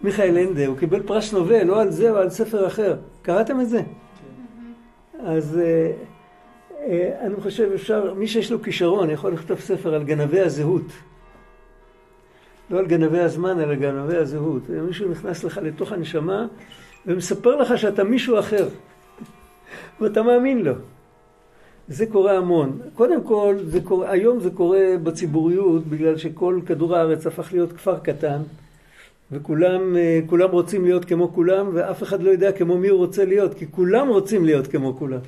מיכאל אנדה, הוא קיבל פרס נובל, לא על זה או על ספר אחר. קראתם את זה? כן. אז אה, אני חושב אפשר, מי שיש לו כישרון יכול לכתוב ספר על גנבי הזהות. לא על גנבי הזמן, אלא גנבי הזהות. מישהו נכנס לך לתוך הנשמה ומספר לך שאתה מישהו אחר. ואתה מאמין לו. זה קורה המון. קודם כל, זה קורה, היום זה קורה בציבוריות בגלל שכל כדור הארץ הפך להיות כפר קטן וכולם אה, רוצים להיות כמו כולם ואף אחד לא יודע כמו מי הוא רוצה להיות כי כולם רוצים להיות כמו כולם.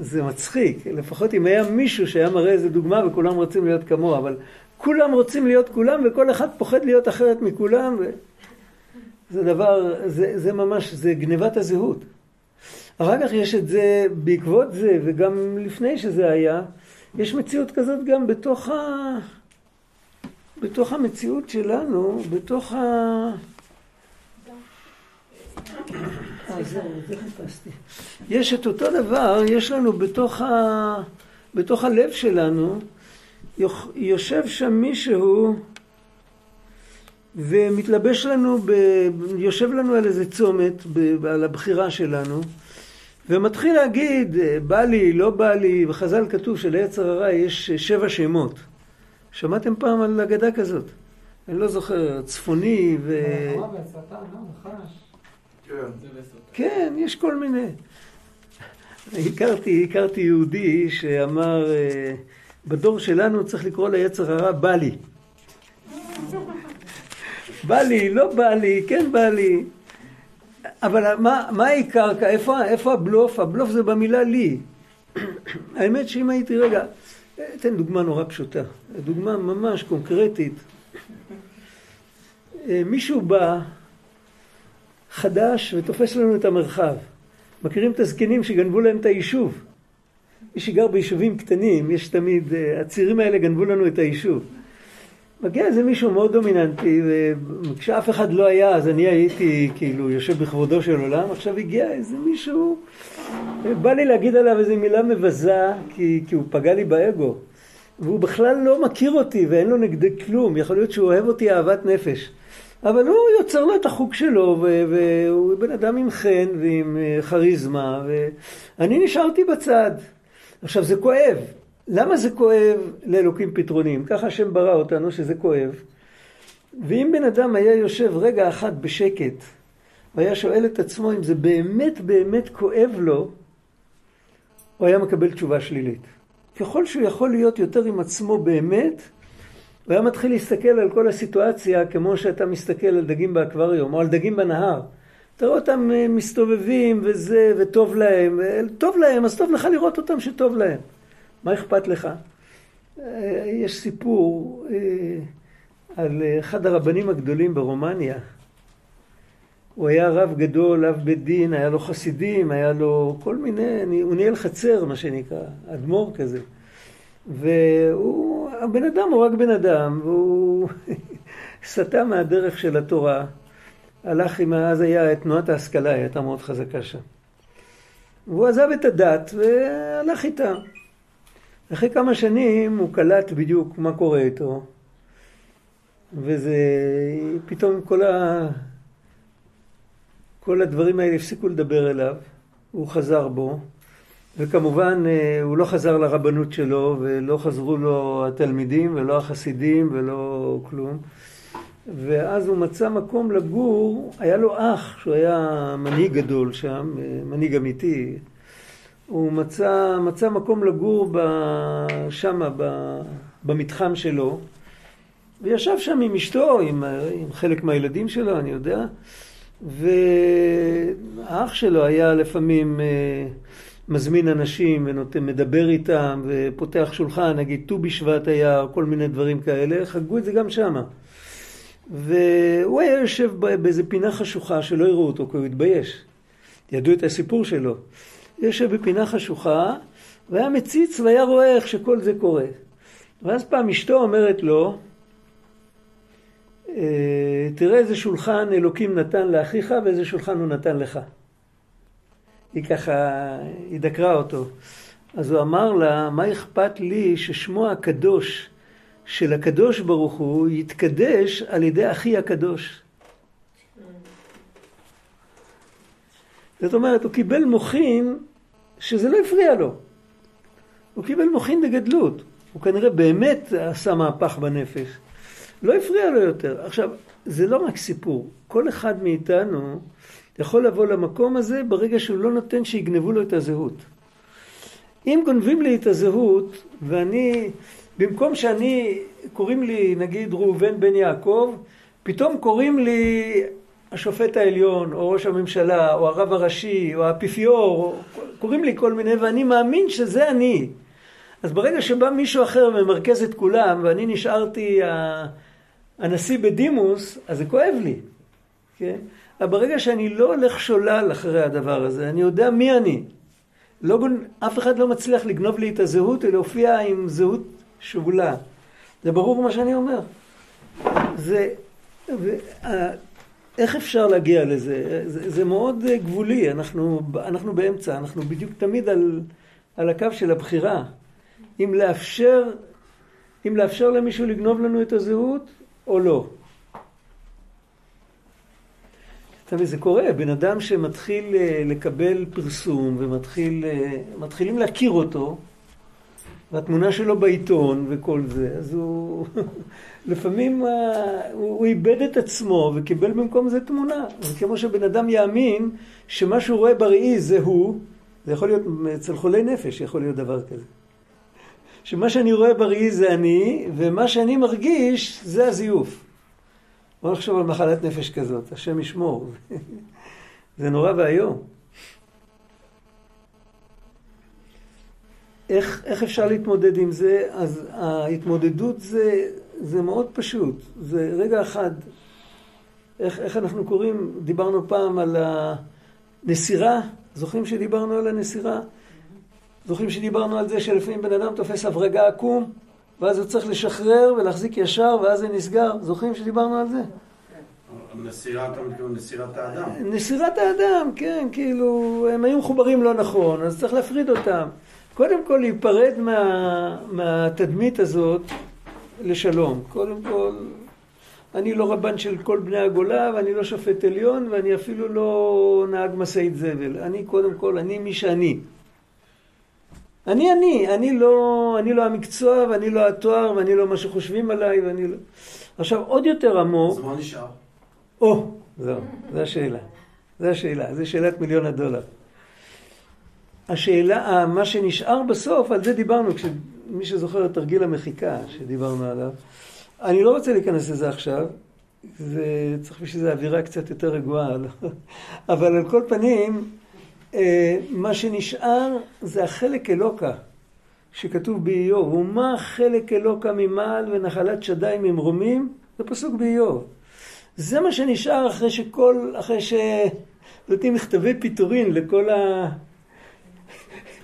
זה מצחיק, לפחות אם היה מישהו שהיה מראה איזה דוגמה וכולם רוצים להיות כמוה, אבל כולם רוצים להיות כולם וכל אחד פוחד להיות אחרת מכולם. ו... זה דבר, זה, זה ממש, זה גניבת הזהות. אחר כך יש את זה, בעקבות זה, וגם לפני שזה היה, יש מציאות כזאת גם בתוך, ה... בתוך המציאות שלנו, בתוך ה... אה. יש את אותו דבר, יש לנו בתוך, ה... בתוך הלב שלנו, יושב שם מישהו ומתלבש לנו, ב... יושב לנו על איזה צומת, ב... על הבחירה שלנו, ומתחיל להגיד, בא לי, לא בא לי, בחז"ל כתוב שליצר הרע יש שבע שמות. שמעתם פעם על אגדה כזאת? אני לא זוכר, צפוני ו... כן. יש כל מיני. הכרתי, הכרתי יהודי שאמר, אה, בדור שלנו צריך לקרוא ליצר הרע בא לי. בא לי, לא בא לי, כן בא לי. אבל מה, מה העיקר, איפה, איפה הבלוף? הבלוף זה במילה לי. האמת שאם הייתי, רגע, אתן דוגמה נורא פשוטה, דוגמה ממש קונקרטית. אה, מישהו בא חדש ותופס לנו את המרחב. מכירים את הזקנים שגנבו להם את היישוב? מי שגר ביישובים קטנים, יש תמיד, אה, הצעירים האלה גנבו לנו את היישוב. מגיע איזה מישהו מאוד דומיננטי, וכשאף אחד לא היה, אז אני הייתי כאילו יושב בכבודו של עולם, עכשיו הגיע איזה מישהו, בא לי להגיד עליו איזו מילה מבזה, כי, כי הוא פגע לי באגו. והוא בכלל לא מכיר אותי ואין לו נגדי כלום, יכול להיות שהוא אוהב אותי אהבת נפש. אבל הוא יוצר לו את החוק שלו, והוא בן אדם עם חן ועם אה, כריזמה, ואני נשארתי בצד. עכשיו זה כואב, למה זה כואב לאלוקים פתרונים? ככה השם ברא אותנו שזה כואב. ואם בן אדם היה יושב רגע אחד בשקט והיה שואל את עצמו אם זה באמת באמת כואב לו, הוא היה מקבל תשובה שלילית. ככל שהוא יכול להיות יותר עם עצמו באמת, הוא היה מתחיל להסתכל על כל הסיטואציה כמו שאתה מסתכל על דגים באקווריום או על דגים בנהר. אתה רואה אותם אה, מסתובבים וזה, וטוב להם, טוב להם, אז טוב לך לראות אותם שטוב להם. מה אכפת לך? אה, יש סיפור אה, על אחד הרבנים הגדולים ברומניה. הוא היה רב גדול, אב בית דין, היה לו חסידים, היה לו כל מיני, הוא ניהל חצר, מה שנקרא, אדמו"ר כזה. והוא, הבן אדם הוא רק בן אדם, והוא סטה מהדרך של התורה. הלך עם, אז היה תנועת ההשכלה, היא הייתה מאוד חזקה שם. והוא עזב את הדת והלך איתה. אחרי כמה שנים הוא קלט בדיוק מה קורה איתו, וזה פתאום כל, ה... כל הדברים האלה הפסיקו לדבר אליו, הוא חזר בו, וכמובן אה, הוא לא חזר לרבנות שלו, ולא חזרו לו התלמידים, ולא החסידים, ולא כלום. ואז הוא מצא מקום לגור, היה לו אח שהוא היה מנהיג גדול שם, אה, מנהיג אמיתי, הוא מצא, מצא מקום לגור שם, במתחם שלו, וישב שם עם אשתו, עם, עם חלק מהילדים שלו, אני יודע, והאח שלו היה לפעמים אה, מזמין אנשים ומדבר איתם ופותח שולחן, נגיד ט"ו בשבט היה, כל מיני דברים כאלה, חגגו את זה גם שמה. והוא היה יושב באיזה פינה חשוכה שלא יראו אותו, כי הוא התבייש. ידעו את הסיפור שלו. יושב בפינה חשוכה, והיה מציץ והיה רואה איך שכל זה קורה. ואז פעם אשתו אומרת לו, אה, תראה איזה שולחן אלוקים נתן לאחיך ואיזה שולחן הוא נתן לך. היא ככה, היא דקרה אותו. אז הוא אמר לה, מה אכפת לי ששמו הקדוש של הקדוש ברוך הוא יתקדש על ידי אחי הקדוש. זאת אומרת, הוא קיבל מוחין שזה לא הפריע לו. הוא קיבל מוחין בגדלות. הוא כנראה באמת עשה מהפך בנפש. לא הפריע לו יותר. עכשיו, זה לא רק סיפור. כל אחד מאיתנו יכול לבוא למקום הזה ברגע שהוא לא נותן שיגנבו לו את הזהות. אם גונבים לי את הזהות, ואני, במקום שאני, קוראים לי נגיד ראובן בן יעקב, פתאום קוראים לי השופט העליון, או ראש הממשלה, או הרב הראשי, או האפיפיור, קוראים לי כל מיני, ואני מאמין שזה אני. אז ברגע שבא מישהו אחר וממרכז את כולם, ואני נשארתי הנשיא בדימוס, אז זה כואב לי, כן? אבל ברגע שאני לא הולך שולל אחרי הדבר הזה, אני יודע מי אני. לא, אף אחד לא מצליח לגנוב לי את הזהות, אלא להופיע עם זהות שגולה. זה ברור מה שאני אומר. זה... איך אפשר להגיע לזה? זה, זה מאוד גבולי, אנחנו, אנחנו באמצע, אנחנו בדיוק תמיד על, על הקו של הבחירה. אם לאפשר, אם לאפשר למישהו לגנוב לנו את הזהות או לא. תמיד זה קורה, בן אדם שמתחיל אה, לקבל פרסום ומתחילים אה, להכיר אותו, והתמונה שלו בעיתון וכל זה, אז הוא לפעמים אה, הוא איבד את עצמו וקיבל במקום זה תמונה. זה כמו שבן אדם יאמין שמה שהוא רואה בראי זה הוא, זה יכול להיות, אצל חולי נפש יכול להיות דבר כזה. שמה שאני רואה בראי זה אני, ומה שאני מרגיש זה הזיוף. בוא נחשוב על מחלת נפש כזאת, השם ישמור. זה נורא ואיום. איך, איך אפשר להתמודד עם זה? אז ההתמודדות זה, זה מאוד פשוט. זה רגע אחד. איך, איך אנחנו קוראים, דיברנו פעם על הנסירה, זוכרים שדיברנו על הנסירה? זוכרים שדיברנו על זה שלפעמים בן אדם תופס הברגה עקום, ואז הוא צריך לשחרר ולהחזיק ישר, ואז זה נסגר. זוכרים שדיברנו על זה? נסירת, נסירת האדם. נסירת האדם, כן, כאילו, הם היו מחוברים לא נכון, אז צריך להפריד אותם. קודם כל להיפרד מה, מהתדמית הזאת לשלום. קודם כל, אני לא רבן של כל בני הגולה, ואני לא שופט עליון, ואני אפילו לא נהג משאית זבל. אני קודם כל, אני מי שאני. אני אני, אני לא, אני לא המקצוע, ואני לא התואר, ואני לא מה שחושבים עליי, ואני לא... עכשיו, עוד יותר עמוק... אז מה נשאר? או, זהו, זו השאלה. זו השאלה, זו שאלת מיליון הדולר. השאלה, מה שנשאר בסוף, על זה דיברנו, מי שזוכר את תרגיל המחיקה שדיברנו עליו. אני לא רוצה להיכנס לזה עכשיו, זה צריך בשביל זה אווירה קצת יותר רגועה, לא? אבל על כל פנים, אה, מה שנשאר זה החלק אלוקה שכתוב באיוב. ומה חלק אלוקה ממעל ונחלת שדי ממרומים? זה פסוק באיוב. זה מה שנשאר אחרי שכל, אחרי שנותנים מכתבי פיטורין לכל, ה...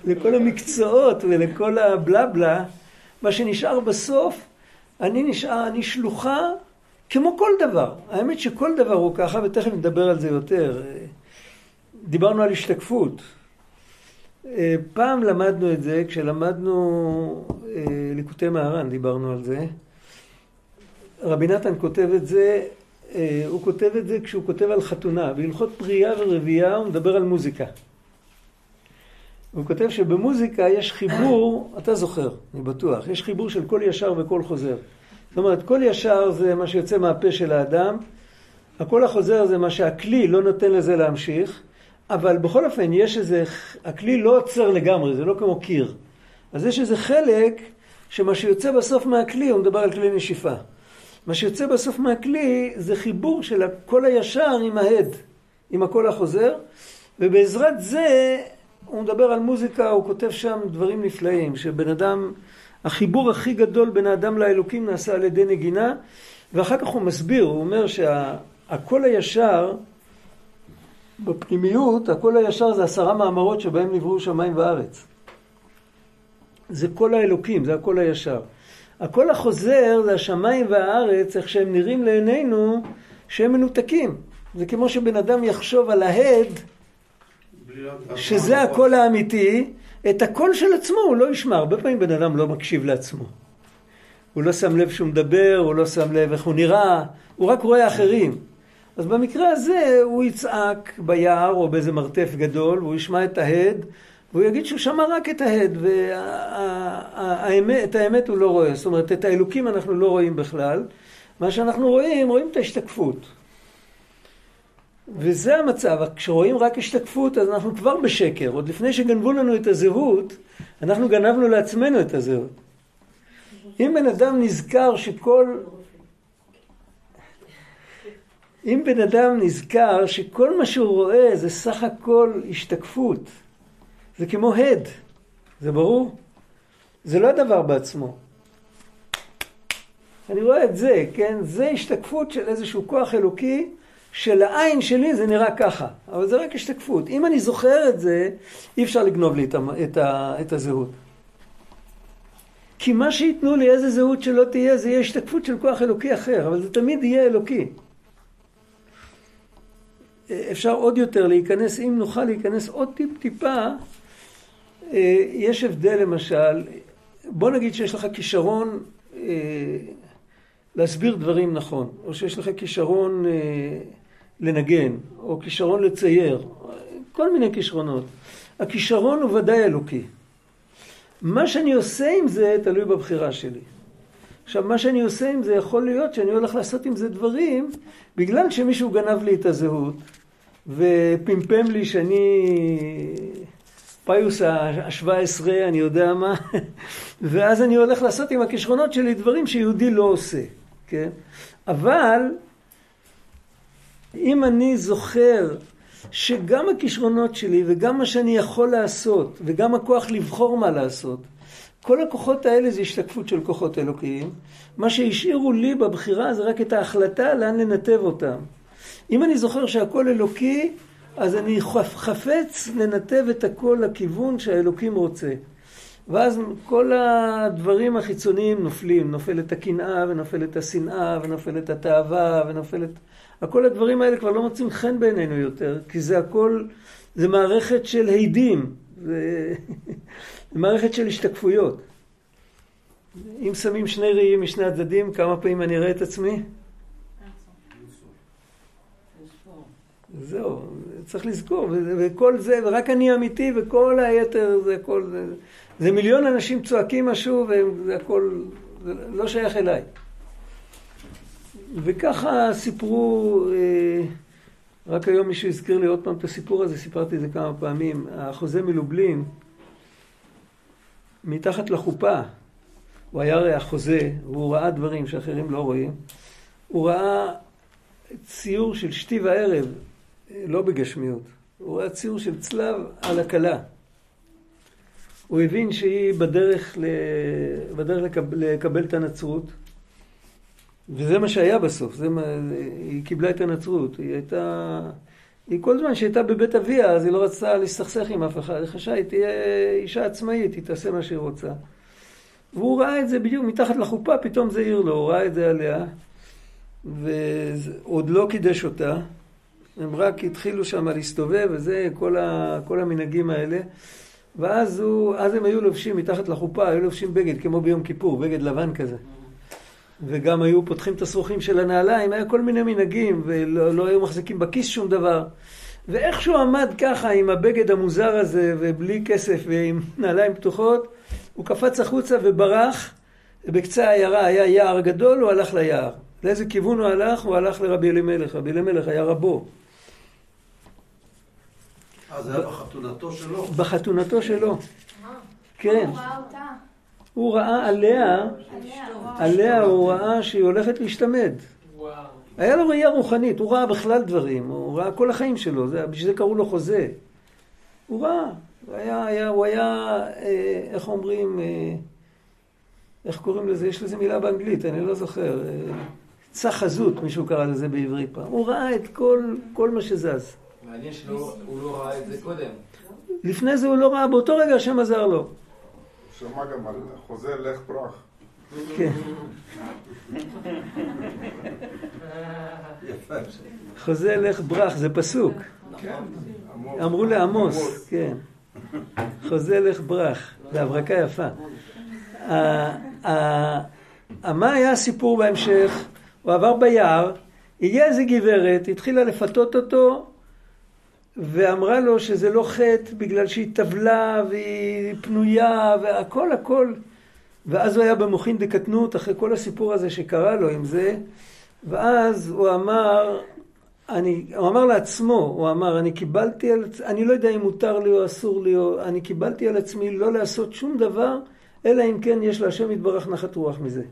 לכל המקצועות ולכל הבלה בלה, מה שנשאר בסוף, אני נשאר, אני שלוחה כמו כל דבר. האמת שכל דבר הוא ככה, ותכף נדבר על זה יותר. דיברנו על השתקפות. פעם למדנו את זה, כשלמדנו אה, ליקוטי מהר"ן, דיברנו על זה. רבי נתן כותב את זה אה, הוא כותב את זה כשהוא כותב על חתונה. בהלכות פרייה ורבייה הוא מדבר על מוזיקה. הוא כותב שבמוזיקה יש חיבור, אתה זוכר, אני בטוח, יש חיבור של קול ישר וקול חוזר. זאת אומרת, קול ישר זה מה שיוצא מהפה של האדם, הקול החוזר זה מה שהכלי לא נותן לזה להמשיך, אבל בכל אופן יש איזה, הכלי לא עוצר לגמרי, זה לא כמו קיר. אז יש איזה חלק שמה שיוצא בסוף מהכלי, הוא מדבר על כלי נשיפה. מה שיוצא בסוף מהכלי זה חיבור של הקול הישר עם ההד, עם הקול החוזר, ובעזרת זה הוא מדבר על מוזיקה, הוא כותב שם דברים נפלאים, שבן אדם, החיבור הכי גדול בין האדם לאלוקים נעשה על ידי נגינה, ואחר כך הוא מסביר, הוא אומר שהקול הישר, בפנימיות, הקול הישר זה עשרה מאמרות שבהם נבראו שמיים וארץ. זה קול האלוקים, זה הקול הישר. הקול החוזר זה השמיים והארץ, איך שהם נראים לעינינו, שהם מנותקים. זה כמו שבן אדם יחשוב על ההד, שזה הקול האמיתי, את הקול של עצמו הוא לא ישמע. הרבה פעמים בן אדם לא מקשיב לעצמו. הוא לא שם לב שהוא מדבר, הוא לא שם לב איך הוא נראה, הוא רק רואה אחרים. אז במקרה הזה הוא יצעק ביער או באיזה מרתף גדול, והוא ישמע את ההד, והוא יגיד שהוא שמע רק את ההד, ואת האמת הוא לא רואה. זאת אומרת, את האלוקים אנחנו לא רואים בכלל. מה שאנחנו רואים, רואים את ההשתקפות. וזה המצב, כשרואים רק השתקפות אז אנחנו כבר בשקר. עוד לפני שגנבו לנו את הזהות, אנחנו גנבנו לעצמנו את הזהות. אם בן אדם נזכר שכל... אם בן אדם נזכר שכל מה שהוא רואה זה סך הכל השתקפות, זה כמו הד, זה ברור? זה לא הדבר בעצמו. אני רואה את זה, כן? זה השתקפות של איזשהו כוח אלוקי שלעין שלי זה נראה ככה, אבל זה רק השתקפות. אם אני זוכר את זה, אי אפשר לגנוב לי את, את, את הזהות. כי מה שייתנו לי, איזה זהות שלא תהיה, זה יהיה השתקפות של כוח אלוקי אחר, אבל זה תמיד יהיה אלוקי. אפשר עוד יותר להיכנס, אם נוכל להיכנס עוד טיפ-טיפה אה, יש הבדל למשל, בוא נגיד שיש לך כישרון אה, להסביר דברים נכון, או שיש לך כישרון אה, לנגן, או כישרון לצייר, כל מיני כישרונות. הכישרון הוא ודאי אלוקי. מה שאני עושה עם זה תלוי בבחירה שלי. עכשיו, מה שאני עושה עם זה יכול להיות שאני הולך לעשות עם זה דברים בגלל שמישהו גנב לי את הזהות ופמפם לי שאני פיוס ה-17, אני יודע מה, ואז אני הולך לעשות עם הכישרונות שלי דברים שיהודי לא עושה, כן? אבל אם אני זוכר שגם הכישרונות שלי וגם מה שאני יכול לעשות וגם הכוח לבחור מה לעשות, כל הכוחות האלה זה השתקפות של כוחות אלוקיים. מה שהשאירו לי בבחירה זה רק את ההחלטה לאן לנתב אותם. אם אני זוכר שהכל אלוקי, אז אני חפץ לנתב את הכל לכיוון שהאלוקים רוצה. ואז כל הדברים החיצוניים נופלים, נופלת הקנאה ונופלת השנאה ונופלת התאווה ונופלת... כל הדברים האלה כבר לא מוצאים חן בעינינו יותר, כי זה הכל, זה מערכת של הידים, זה, זה מערכת של השתקפויות. אם שמים שני ראיים משני הצדדים, כמה פעמים אני אראה את עצמי? זהו, צריך לזכור, וכל זה, ורק אני אמיתי, וכל היתר זה הכל, זה, זה מיליון אנשים צועקים משהו, וזה הכל, זה לא שייך אליי. וככה סיפרו, אה, רק היום מישהו הזכיר לי עוד פעם את הסיפור הזה, סיפרתי את זה כמה פעמים, החוזה מלובלין, מתחת לחופה, הוא היה הרי החוזה, והוא ראה דברים שאחרים לא רואים, הוא ראה ציור של שתי וערב, לא בגשמיות, הוא ראה ציור של צלב על הכלה. הוא הבין שהיא בדרך, ל... בדרך לקבל, לקבל את הנצרות, וזה מה שהיה בסוף, זה מה, היא קיבלה את הנצרות, היא הייתה, היא כל זמן שהייתה בבית אביה, אז היא לא רצתה להסתכסך עם אף אחד, היא חשבה, היא תהיה אישה עצמאית, היא תעשה מה שהיא רוצה. והוא ראה את זה בדיוק מתחת לחופה, פתאום זה העיר לו, הוא ראה את זה עליה, ועוד לא קידש אותה, הם רק התחילו שם להסתובב, וזה, כל, ה, כל המנהגים האלה. ואז הוא, אז הם היו לובשים מתחת לחופה, היו לובשים בגד, כמו ביום כיפור, בגד לבן כזה. וגם היו פותחים את השרוכים של הנעליים, היה כל מיני מנהגים, ולא לא היו מחזיקים בכיס שום דבר. ואיכשהו עמד ככה עם הבגד המוזר הזה, ובלי כסף, ועם נעליים פתוחות, הוא קפץ החוצה וברח. בקצה העיירה היה יער גדול, הוא הלך ליער. לאיזה כיוון הוא הלך? הוא הלך לרבי אלימלך. רבי אלימלך היה רבו. אה, זה היה בחתונתו שלו? בחתונתו שלו. כן. הוא ראה אותה. הוא ראה עליה, עליה הוא ראה שהיא הולכת להשתמד. היה לו ראייה רוחנית, הוא ראה בכלל דברים, הוא ראה כל החיים שלו, זה, בשביל זה קראו לו חוזה. הוא ראה, הוא היה, היה, הוא היה אה, איך אומרים, אה, איך קוראים לזה? יש לזה מילה באנגלית, אני לא זוכר. אה, צח חזות, מישהו קרא לזה בעברית פעם. הוא ראה את כל, כל מה שזז. מעניין שהוא לא ראה את זה קודם. לפני זה הוא לא ראה, באותו רגע השם עזר לו. שמע גם על חוזה לך ברח. כן. חוזה לך ברח, זה פסוק. אמרו לעמוס, כן. חוזה לך ברח, זה הברקה יפה. מה היה הסיפור בהמשך? הוא עבר ביער, הגיעה איזה גברת, התחילה לפתות אותו, ואמרה לו שזה לא חטא בגלל שהיא טבלה והיא פנויה והכל הכל. ואז הוא היה במוחין דקטנות אחרי כל הסיפור הזה שקרה לו עם זה, ואז הוא אמר, אני, הוא אמר לעצמו, הוא אמר, אני קיבלתי על אני לא יודע אם מותר לי או אסור לי, או, אני קיבלתי על עצמי לא לעשות שום דבר, אלא אם כן יש להשם יתברך נחת רוח מזה.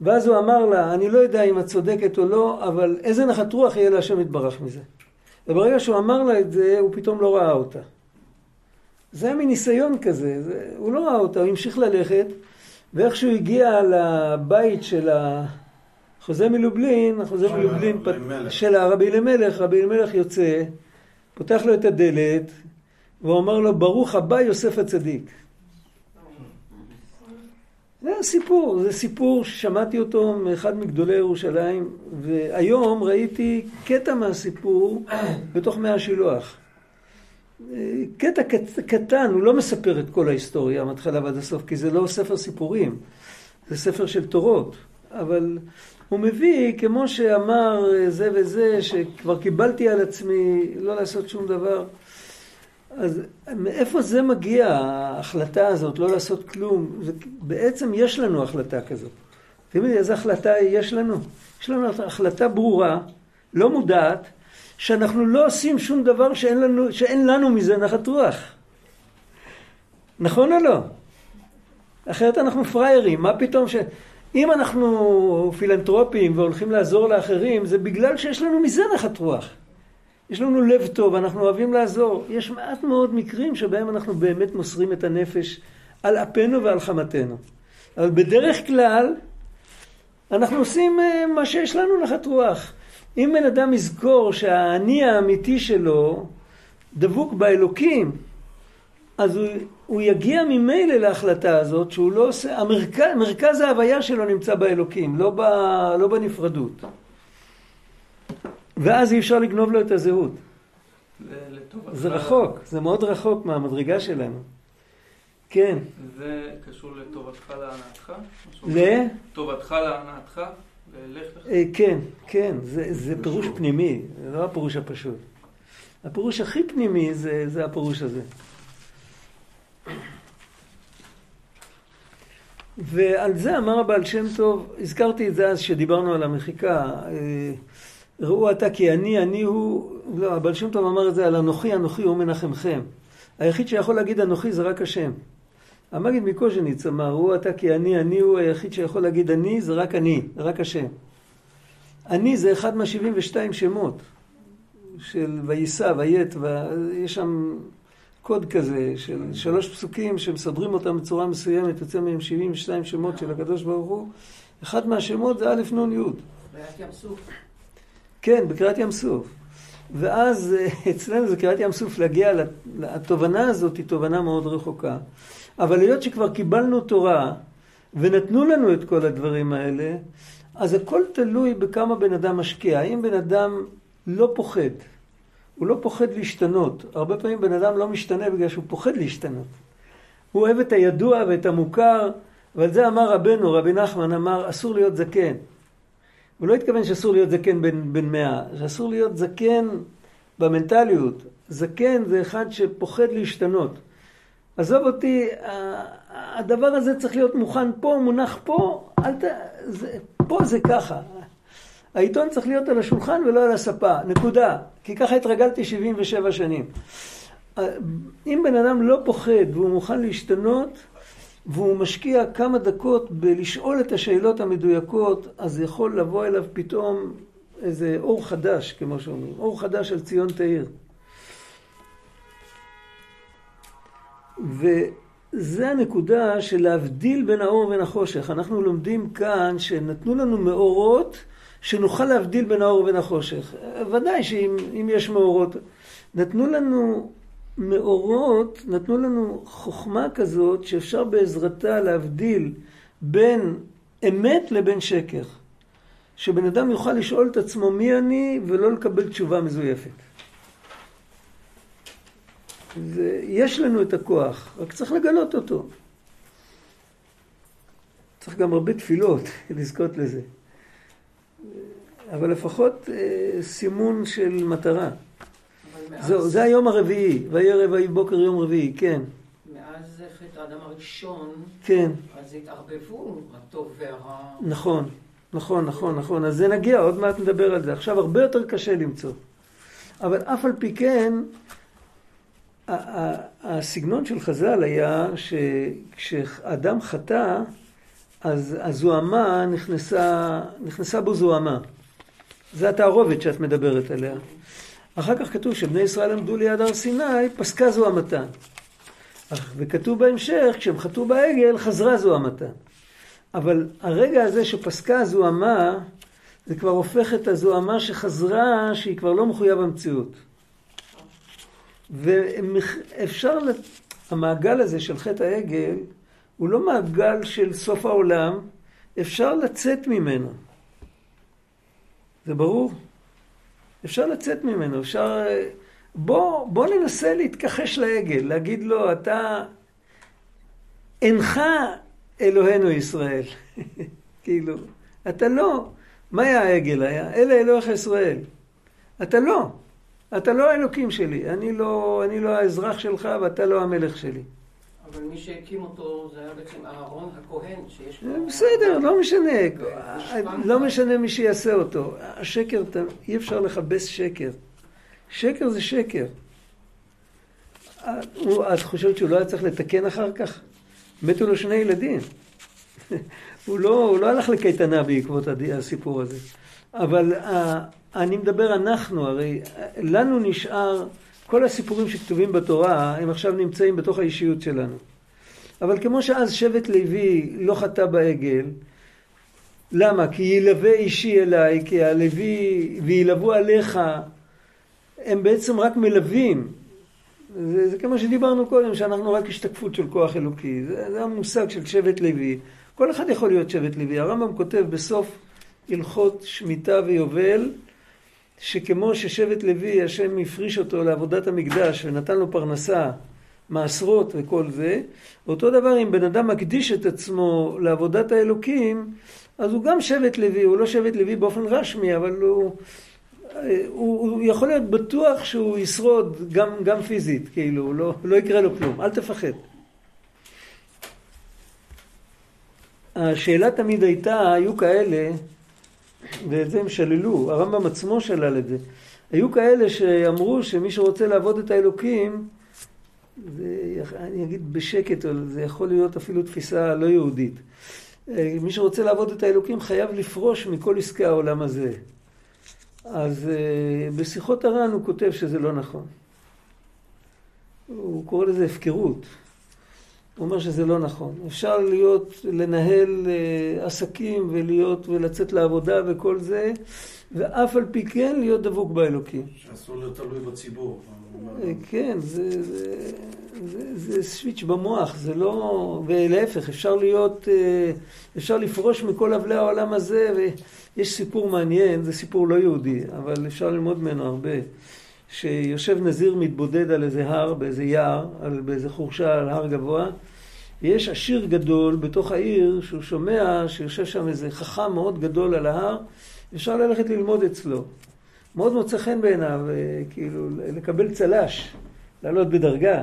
ואז הוא אמר לה, אני לא יודע אם את צודקת או לא, אבל איזה נחת רוח יהיה להשם יתברך מזה. וברגע שהוא אמר לה את זה, הוא פתאום לא ראה אותה. זה היה מין ניסיון כזה, זה, הוא לא ראה אותה, הוא המשיך ללכת, ואיך שהוא הגיע לבית של החוזה מלובלין, החוזה מלובלין פת... של הרבי אלימלך, רבי אלימלך יוצא, פותח לו את הדלת, ואומר לו, ברוך הבא יוסף הצדיק. זה הסיפור, זה סיפור ששמעתי אותו מאחד מגדולי ירושלים, והיום ראיתי קטע מהסיפור בתוך מאה השילוח. קטע קטן, הוא לא מספר את כל ההיסטוריה מההתחלה ועד הסוף, כי זה לא ספר סיפורים, זה ספר של תורות, אבל הוא מביא, כמו שאמר זה וזה, שכבר קיבלתי על עצמי לא לעשות שום דבר. אז מאיפה זה מגיע, ההחלטה הזאת, לא לעשות כלום? זה, בעצם יש לנו החלטה כזאת. אתם יודעים איזה החלטה יש לנו? יש לנו החלטה ברורה, לא מודעת, שאנחנו לא עושים שום דבר שאין לנו, שאין לנו מזה נחת רוח. נכון או לא? אחרת אנחנו פראיירים, מה פתאום ש... אם אנחנו פילנטרופים והולכים לעזור לאחרים, זה בגלל שיש לנו מזה נחת רוח. יש לנו לב טוב, אנחנו אוהבים לעזור. יש מעט מאוד מקרים שבהם אנחנו באמת מוסרים את הנפש על אפנו ועל חמתנו. אבל בדרך כלל, אנחנו עושים אה, מה שיש לנו נחת רוח. אם בן אדם יזכור שהאני האמיתי שלו דבוק באלוקים, אז הוא, הוא יגיע ממילא להחלטה הזאת שהוא לא עושה, המרכז, מרכז ההוויה שלו נמצא באלוקים, לא, ב, לא בנפרדות. ואז אי אפשר לגנוב לו את הזהות. זה רחוק, זה מאוד רחוק מהמדרגה שלנו. כן. זה קשור לטובתך להנאתך? ל? טובתך להנאתך? אה, כן, כן, זה, זה פירוש פנימי, זה לא הפירוש הפשוט. הפירוש הכי פנימי זה, זה הפירוש הזה. ועל זה אמר הבעל שם טוב, הזכרתי את זה אז שדיברנו על המחיקה, אה, ראו אתה כי אני, אני הוא, לא, הבעל שם טוב אמר את זה על אנוכי, אנוכי הוא מנחמכם. היחיד שיכול להגיד אנוכי זה רק השם. המגיד מקוז'ניץ אמר, ראו אתה כי אני, אני הוא היחיד שיכול להגיד אני, זה רק אני, רק השם. אני זה אחד מהשבעים ושתיים שמות של ויישא, ויית, ויש שם קוד כזה של שלוש פסוקים שמסדרים אותם בצורה מסוימת, יוצא מהם 72 שמות של הקדוש ברוך הוא. אחד מהשמות זה א' נ' י'. כן, בקריאת ים סוף. ואז אה, אצלנו זה קריאת ים סוף להגיע, לתובנה הזאת היא תובנה מאוד רחוקה. אבל היות שכבר קיבלנו תורה ונתנו לנו את כל הדברים האלה, אז הכל תלוי בכמה בן אדם משקיע. האם בן אדם לא פוחד, הוא לא פוחד להשתנות. הרבה פעמים בן אדם לא משתנה בגלל שהוא פוחד להשתנות. הוא אוהב את הידוע ואת המוכר, ועל זה אמר רבנו, רבי נחמן אמר, אסור להיות זקן. הוא לא התכוון שאסור להיות זקן בן, בן מאה, שאסור להיות זקן במנטליות. זקן זה אחד שפוחד להשתנות. עזוב אותי, הדבר הזה צריך להיות מוכן פה, מונח פה, אל ת... זה, פה זה ככה. העיתון צריך להיות על השולחן ולא על הספה, נקודה. כי ככה התרגלתי 77 שנים. אם בן אדם לא פוחד והוא מוכן להשתנות, והוא משקיע כמה דקות בלשאול את השאלות המדויקות, אז יכול לבוא אליו פתאום איזה אור חדש, כמו שאומרים, אור חדש על ציון תאיר. וזה הנקודה של להבדיל בין האור ובין החושך. אנחנו לומדים כאן שנתנו לנו מאורות שנוכל להבדיל בין האור ובין החושך. ודאי שאם יש מאורות, נתנו לנו מאורות, נתנו לנו חוכמה כזאת שאפשר בעזרתה להבדיל בין אמת לבין שקר. שבן אדם יוכל לשאול את עצמו מי אני ולא לקבל תשובה מזויפת. יש לנו את הכוח, רק צריך לגלות אותו. צריך גם הרבה תפילות לזכות לזה. אבל לפחות אה, סימון של מטרה. זהו, זה היום הרביעי, ויהיה רביעי בוקר יום רביעי, כן. מאז חטא האדם הראשון, כן. אז התערבבו הטוב והרע. נכון, נכון, נכון, נכון. אז זה נגיע, עוד מעט נדבר על זה. עכשיו הרבה יותר קשה למצוא. אבל אף על פי כן, הסגנון של חז"ל היה שכשאדם חטא, אז הזוהמה נכנסה, נכנסה בו זוהמה. זה התערובת שאת מדברת עליה. אחר כך כתוב שבני ישראל עמדו ליד הר סיני, פסקה זוהמתן. וכתוב בהמשך, כשהם חטאו בעגל, חזרה זוהמתן. אבל הרגע הזה שפסקה הזוהמה, זה כבר הופך את הזוהמה שחזרה, שהיא כבר לא מחויב המציאות. ואפשר, המעגל הזה של חטא העגל, הוא לא מעגל של סוף העולם, אפשר לצאת ממנו. זה ברור? אפשר לצאת ממנו, אפשר... בוא, בוא ננסה להתכחש לעגל, להגיד לו, אתה אינך אלוהינו ישראל. כאילו, אתה לא. מה היה העגל? היה אלה אלוהיך ישראל. אתה לא. אתה לא האלוקים שלי. אני לא, אני לא האזרח שלך ואתה לא המלך שלי. אבל מי שהקים אותו זה היה בעצם אהרון הכהן, שיש לו... בסדר, לא משנה. לא משנה מי שיעשה אותו. השקר, אי אפשר לכבס שקר. שקר זה שקר. את, חושבת שהוא לא היה צריך לתקן אחר כך? מתו לו שני ילדים. הוא, לא, הוא לא הלך לקייטנה בעקבות הסיפור הזה. אבל אה, אני מדבר אנחנו, הרי אה, לנו נשאר, כל הסיפורים שכתובים בתורה, הם עכשיו נמצאים בתוך האישיות שלנו. אבל כמו שאז שבט לוי לא חטא בעגל, למה? כי ילווה אישי אליי, כי הלוי, וילוו עליך, הם בעצם רק מלווים. זה, זה כמו שדיברנו קודם, שאנחנו רק השתקפות של כוח אלוקי. זה, זה המושג של שבט לוי. כל אחד יכול להיות שבט לוי. הרמב"ם כותב בסוף הלכות שמיטה ויובל, שכמו ששבט לוי, השם הפריש אותו לעבודת המקדש ונתן לו פרנסה, מעשרות וכל זה, אותו דבר אם בן אדם מקדיש את עצמו לעבודת האלוקים, אז הוא גם שבט לוי, הוא לא שבט לוי באופן רשמי, אבל הוא, הוא, הוא יכול להיות בטוח שהוא ישרוד גם, גם פיזית, כאילו, לא, לא יקרה לו כלום, אל תפחד. השאלה תמיד הייתה, היו כאלה, ואת זה הם שללו, הרמב"ם עצמו שלל את זה, היו כאלה שאמרו שמי שרוצה לעבוד את האלוקים, זה, אני אגיד בשקט, זה יכול להיות אפילו תפיסה לא יהודית. מי שרוצה לעבוד את האלוקים חייב לפרוש מכל עסקי העולם הזה. אז בשיחות הר"ן הוא כותב שזה לא נכון. הוא קורא לזה הפקרות. הוא אומר שזה לא נכון. אפשר להיות, לנהל עסקים ולהיות, ולצאת לעבודה וכל זה, ואף על פי כן להיות דבוק באלוקים. שאסור להיות תלוי בציבור. כן, זה, זה, זה, זה סוויץ' במוח, זה לא... ולהפך, אפשר להיות, אפשר לפרוש מכל אבלי העולם הזה, ויש סיפור מעניין, זה סיפור לא יהודי, אבל אפשר ללמוד ממנו הרבה. שיושב נזיר מתבודד על איזה הר, באיזה יער, על, באיזה חורשה על הר גבוה, ויש עשיר גדול בתוך העיר שהוא שומע שיושב שם איזה חכם מאוד גדול על ההר, אפשר ללכת ללמוד אצלו. מאוד מוצא חן בעיניו, כאילו, לקבל צל"ש, לעלות בדרגה.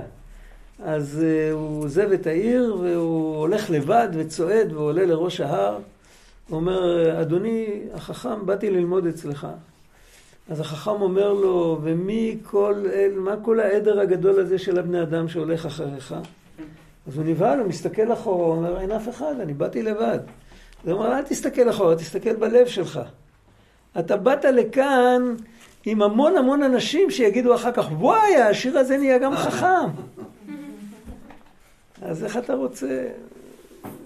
אז uh, הוא עוזב את העיר והוא הולך לבד וצועד ועולה לראש ההר. הוא אומר, אדוני החכם, באתי ללמוד אצלך. אז החכם אומר לו, ומי כל, מה כל העדר הגדול הזה של הבני אדם שהולך אחריך? אז הוא נבהל, הוא מסתכל אחורה, הוא אומר, אין אף אחד, אני באתי לבד. הוא אומר, אל תסתכל אחורה, תסתכל בלב שלך. אתה באת לכאן עם המון המון אנשים שיגידו אחר כך, וואי, השיר הזה נהיה גם חכם. אז איך אתה רוצה...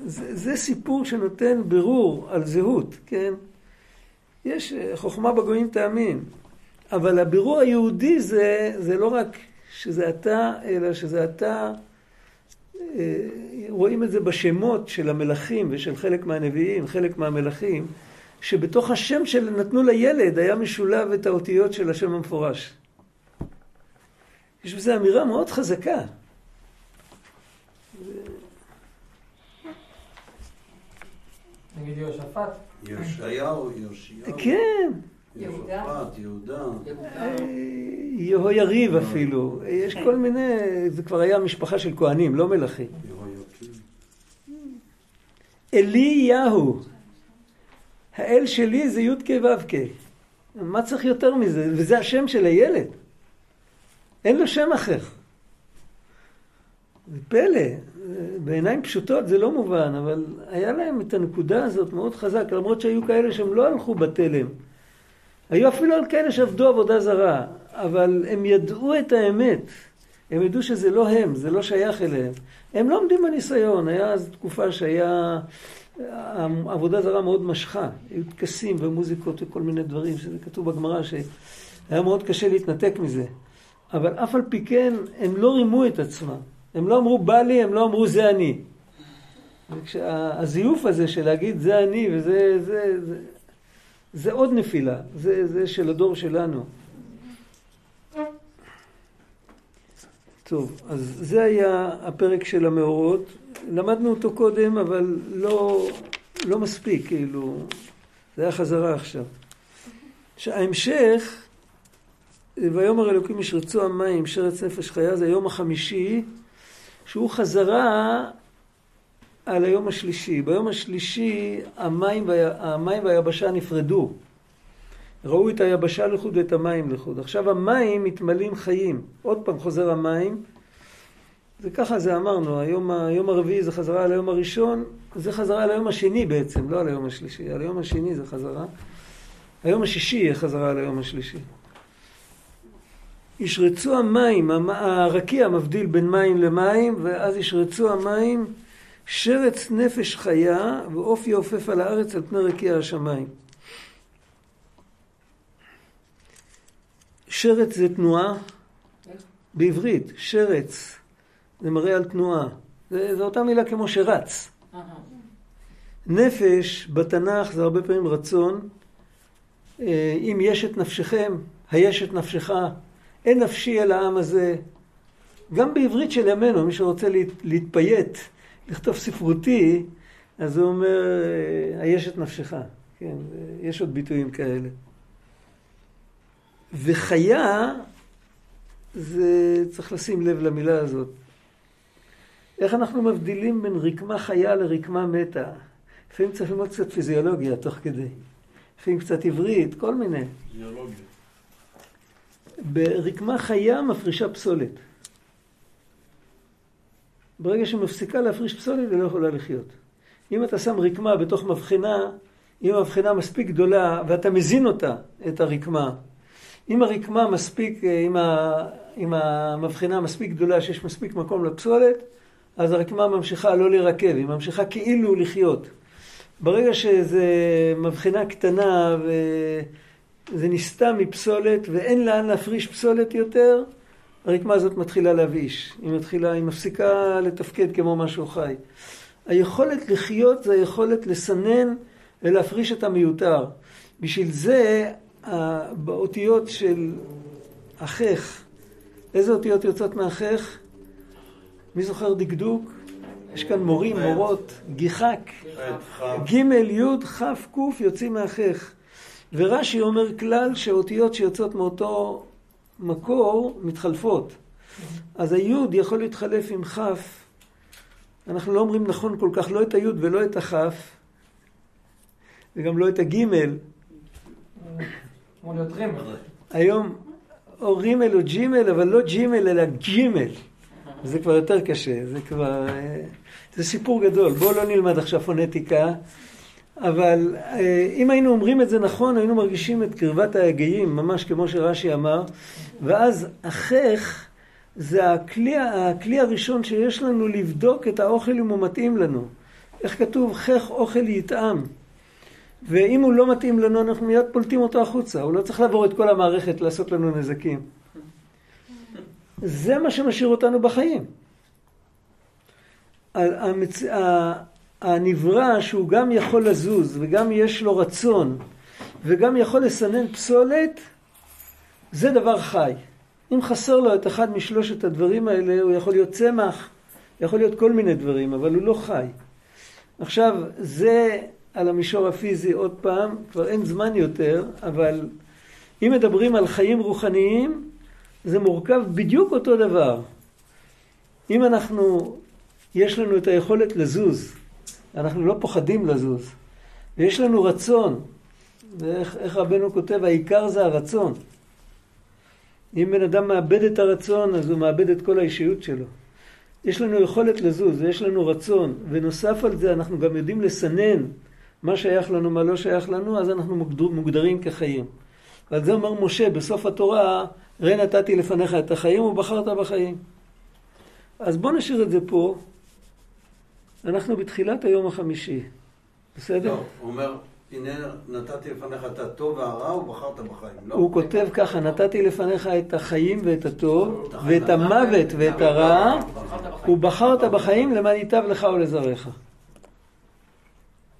זה, זה סיפור שנותן בירור על זהות, כן? יש חוכמה בגויים תאמין, אבל הבירור היהודי זה, זה לא רק שזה אתה, אלא שזה אתה, רואים את זה בשמות של המלכים ושל חלק מהנביאים, חלק מהמלכים, שבתוך השם שנתנו לילד היה משולב את האותיות של השם המפורש. יש בזה אמירה מאוד חזקה. נגיד יהושפט. ישעיהו, יאשיהו. כן. יהושפט, יהודה. יהויריב אפילו. יש כל מיני, זה כבר היה משפחה של כהנים, לא מלכים. אליהו. האל שלי זה י"ק ו"ק. מה צריך יותר מזה? וזה השם של הילד. אין לו שם אחר. זה פלא. בעיניים פשוטות זה לא מובן, אבל היה להם את הנקודה הזאת מאוד חזק, למרות שהיו כאלה שהם לא הלכו בתלם. היו אפילו על כאלה שעבדו עבודה זרה, אבל הם ידעו את האמת. הם ידעו שזה לא הם, זה לא שייך אליהם. הם לא עומדים בניסיון, היה אז תקופה שהיה... עבודה זרה מאוד משכה, היו טקסים ומוזיקות וכל מיני דברים, שזה כתוב בגמרא שהיה מאוד קשה להתנתק מזה. אבל אף על פי כן, הם לא רימו את עצמם. הם לא אמרו בא לי, הם לא אמרו זה אני. הזיוף הזה של להגיד זה אני וזה, זה, זה, זה עוד נפילה, זה, זה של הדור שלנו. טוב, אז זה היה הפרק של המאורות. למדנו אותו קודם, אבל לא, לא מספיק, כאילו, זה היה חזרה עכשיו. ההמשך, ויאמר אלוקים ישרצו המים, שרץ נפש חיה, זה היום החמישי, שהוא חזרה על היום השלישי. ביום השלישי המים, וה, המים והיבשה נפרדו. ראו את היבשה לחוד ואת המים לחוד. עכשיו המים מתמלאים חיים. עוד פעם חוזר המים. זה ככה זה אמרנו, היום, היום הרביעי זה חזרה על היום הראשון, זה חזרה על היום השני בעצם, לא על היום השלישי, על היום השני זה חזרה. היום השישי יהיה חזרה על היום השלישי. ישרצו המים, המ- הרקיע מבדיל בין מים למים, ואז ישרצו המים שרץ נפש חיה ועוף יעופף על הארץ על פני רקיע השמיים. שרץ זה תנועה, בעברית, שרץ, זה מראה על תנועה. זה, זו אותה מילה כמו שרץ. נפש בתנ"ך זה הרבה פעמים רצון. אה, אם יש את נפשכם, היש את נפשך, אין נפשי אל העם הזה. גם בעברית של ימינו, מי שרוצה להת, להתפייט, לכתוב ספרותי, אז הוא אומר, היש את נפשך. כן, יש עוד ביטויים כאלה. וחיה, זה צריך לשים לב למילה הזאת. איך אנחנו מבדילים בין רקמה חיה לרקמה מתה? לפעמים צריך ללמוד קצת פיזיולוגיה תוך כדי. לפעמים קצת עברית, כל מיני. ביולוגיה. ברקמה חיה מפרישה פסולת. ברגע שהיא מפסיקה להפריש פסולת, היא לא יכולה לחיות. אם אתה שם רקמה בתוך מבחנה, אם המבחנה מספיק גדולה ואתה מזין אותה, את הרקמה, אם הרקמה מספיק, אם, ה, אם המבחנה מספיק גדולה שיש מספיק מקום לפסולת, אז הרקמה ממשיכה לא להירקב, היא ממשיכה כאילו לחיות. ברגע שזה מבחנה קטנה וזה נסתם מפסולת ואין לאן להפריש פסולת יותר, הרקמה הזאת מתחילה להבאיש. היא מתחילה, היא מפסיקה לתפקד כמו משהו חי. היכולת לחיות זה היכולת לסנן ולהפריש את המיותר. בשביל זה, באותיות של החך, איזה אותיות יוצאות מהחך? מי זוכר דקדוק? יש כאן מורים, מורות, גיחק. ג', י', כ', ק' יוצאים מהחך. ורש"י אומר כלל שאותיות שיוצאות מאותו מקור מתחלפות. אז היוד יכול להתחלף עם כ'. אנחנו לא אומרים נכון כל כך לא את היוד ולא את הכ', וגם לא את הגימל. היום או רימל או ג'ימל, אבל לא ג'ימל אלא ג'ימל. זה כבר יותר קשה, זה כבר... אה, זה סיפור גדול. בואו לא נלמד עכשיו פונטיקה, אבל אה, אם היינו אומרים את זה נכון, היינו מרגישים את קרבת ההגאים, ממש כמו שרש"י אמר, ואז החך זה הכלי, הכלי הראשון שיש לנו לבדוק את האוכל אם הוא מתאים לנו. איך כתוב? חך אוכל יטעם. ואם הוא לא מתאים לנו, אנחנו מיד פולטים אותו החוצה. הוא לא צריך לעבור את כל המערכת לעשות לנו נזקים. זה מה שמשאיר אותנו בחיים. המצ... הנברא שהוא גם יכול לזוז וגם יש לו רצון וגם יכול לסנן פסולת, זה דבר חי. אם חסר לו את אחד משלושת הדברים האלה, הוא יכול להיות צמח, יכול להיות כל מיני דברים, אבל הוא לא חי. עכשיו, זה על המישור הפיזי עוד פעם, כבר אין זמן יותר, אבל אם מדברים על חיים רוחניים, זה מורכב בדיוק אותו דבר. אם אנחנו, יש לנו את היכולת לזוז, אנחנו לא פוחדים לזוז, ויש לנו רצון, ואיך איך רבנו כותב, העיקר זה הרצון. אם בן אדם מאבד את הרצון, אז הוא מאבד את כל האישיות שלו. יש לנו יכולת לזוז, ויש לנו רצון, ונוסף על זה אנחנו גם יודעים לסנן מה שייך לנו, מה לא שייך לנו, אז אנחנו מוגדר, מוגדרים כחיים. ועל זה אומר משה בסוף התורה, ראה נתתי לפניך את החיים ובחרת בחיים. אז בואו נשאיר את זה פה. אנחנו בתחילת היום החמישי. בסדר? לא, הוא אומר, הנה נתתי לפניך את הטוב והרע ובחרת בחיים. לא. הוא כותב ככה, נתתי לפניך את החיים ואת הטוב, ואת המוות ואת הרע, ובחרת בחיים למען ייטב לך ולזרעך.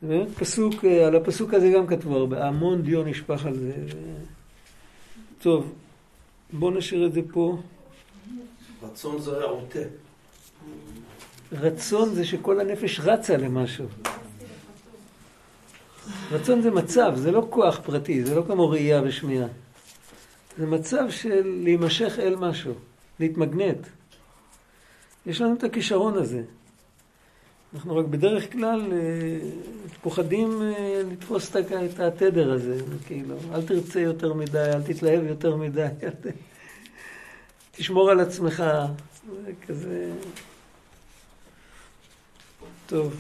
באמת פסוק, אה, על הפסוק הזה גם כתבו הרבה, המון דיו נשפך על זה. טוב, בואו נשאיר את זה פה. רצון זה רעותה. רצון זה שכל הנפש רצה למשהו. רצון זה מצב, זה לא כוח פרטי, זה לא כמו ראייה ושמיעה. זה מצב של להימשך אל משהו, להתמגנט. יש לנו את הכישרון הזה. אנחנו רק בדרך כלל אה, פוחדים אה, לתפוס את התדר הזה, כאילו, אל תרצה יותר מדי, אל תתלהב יותר מדי, תשמור על עצמך, זה כזה... טוב.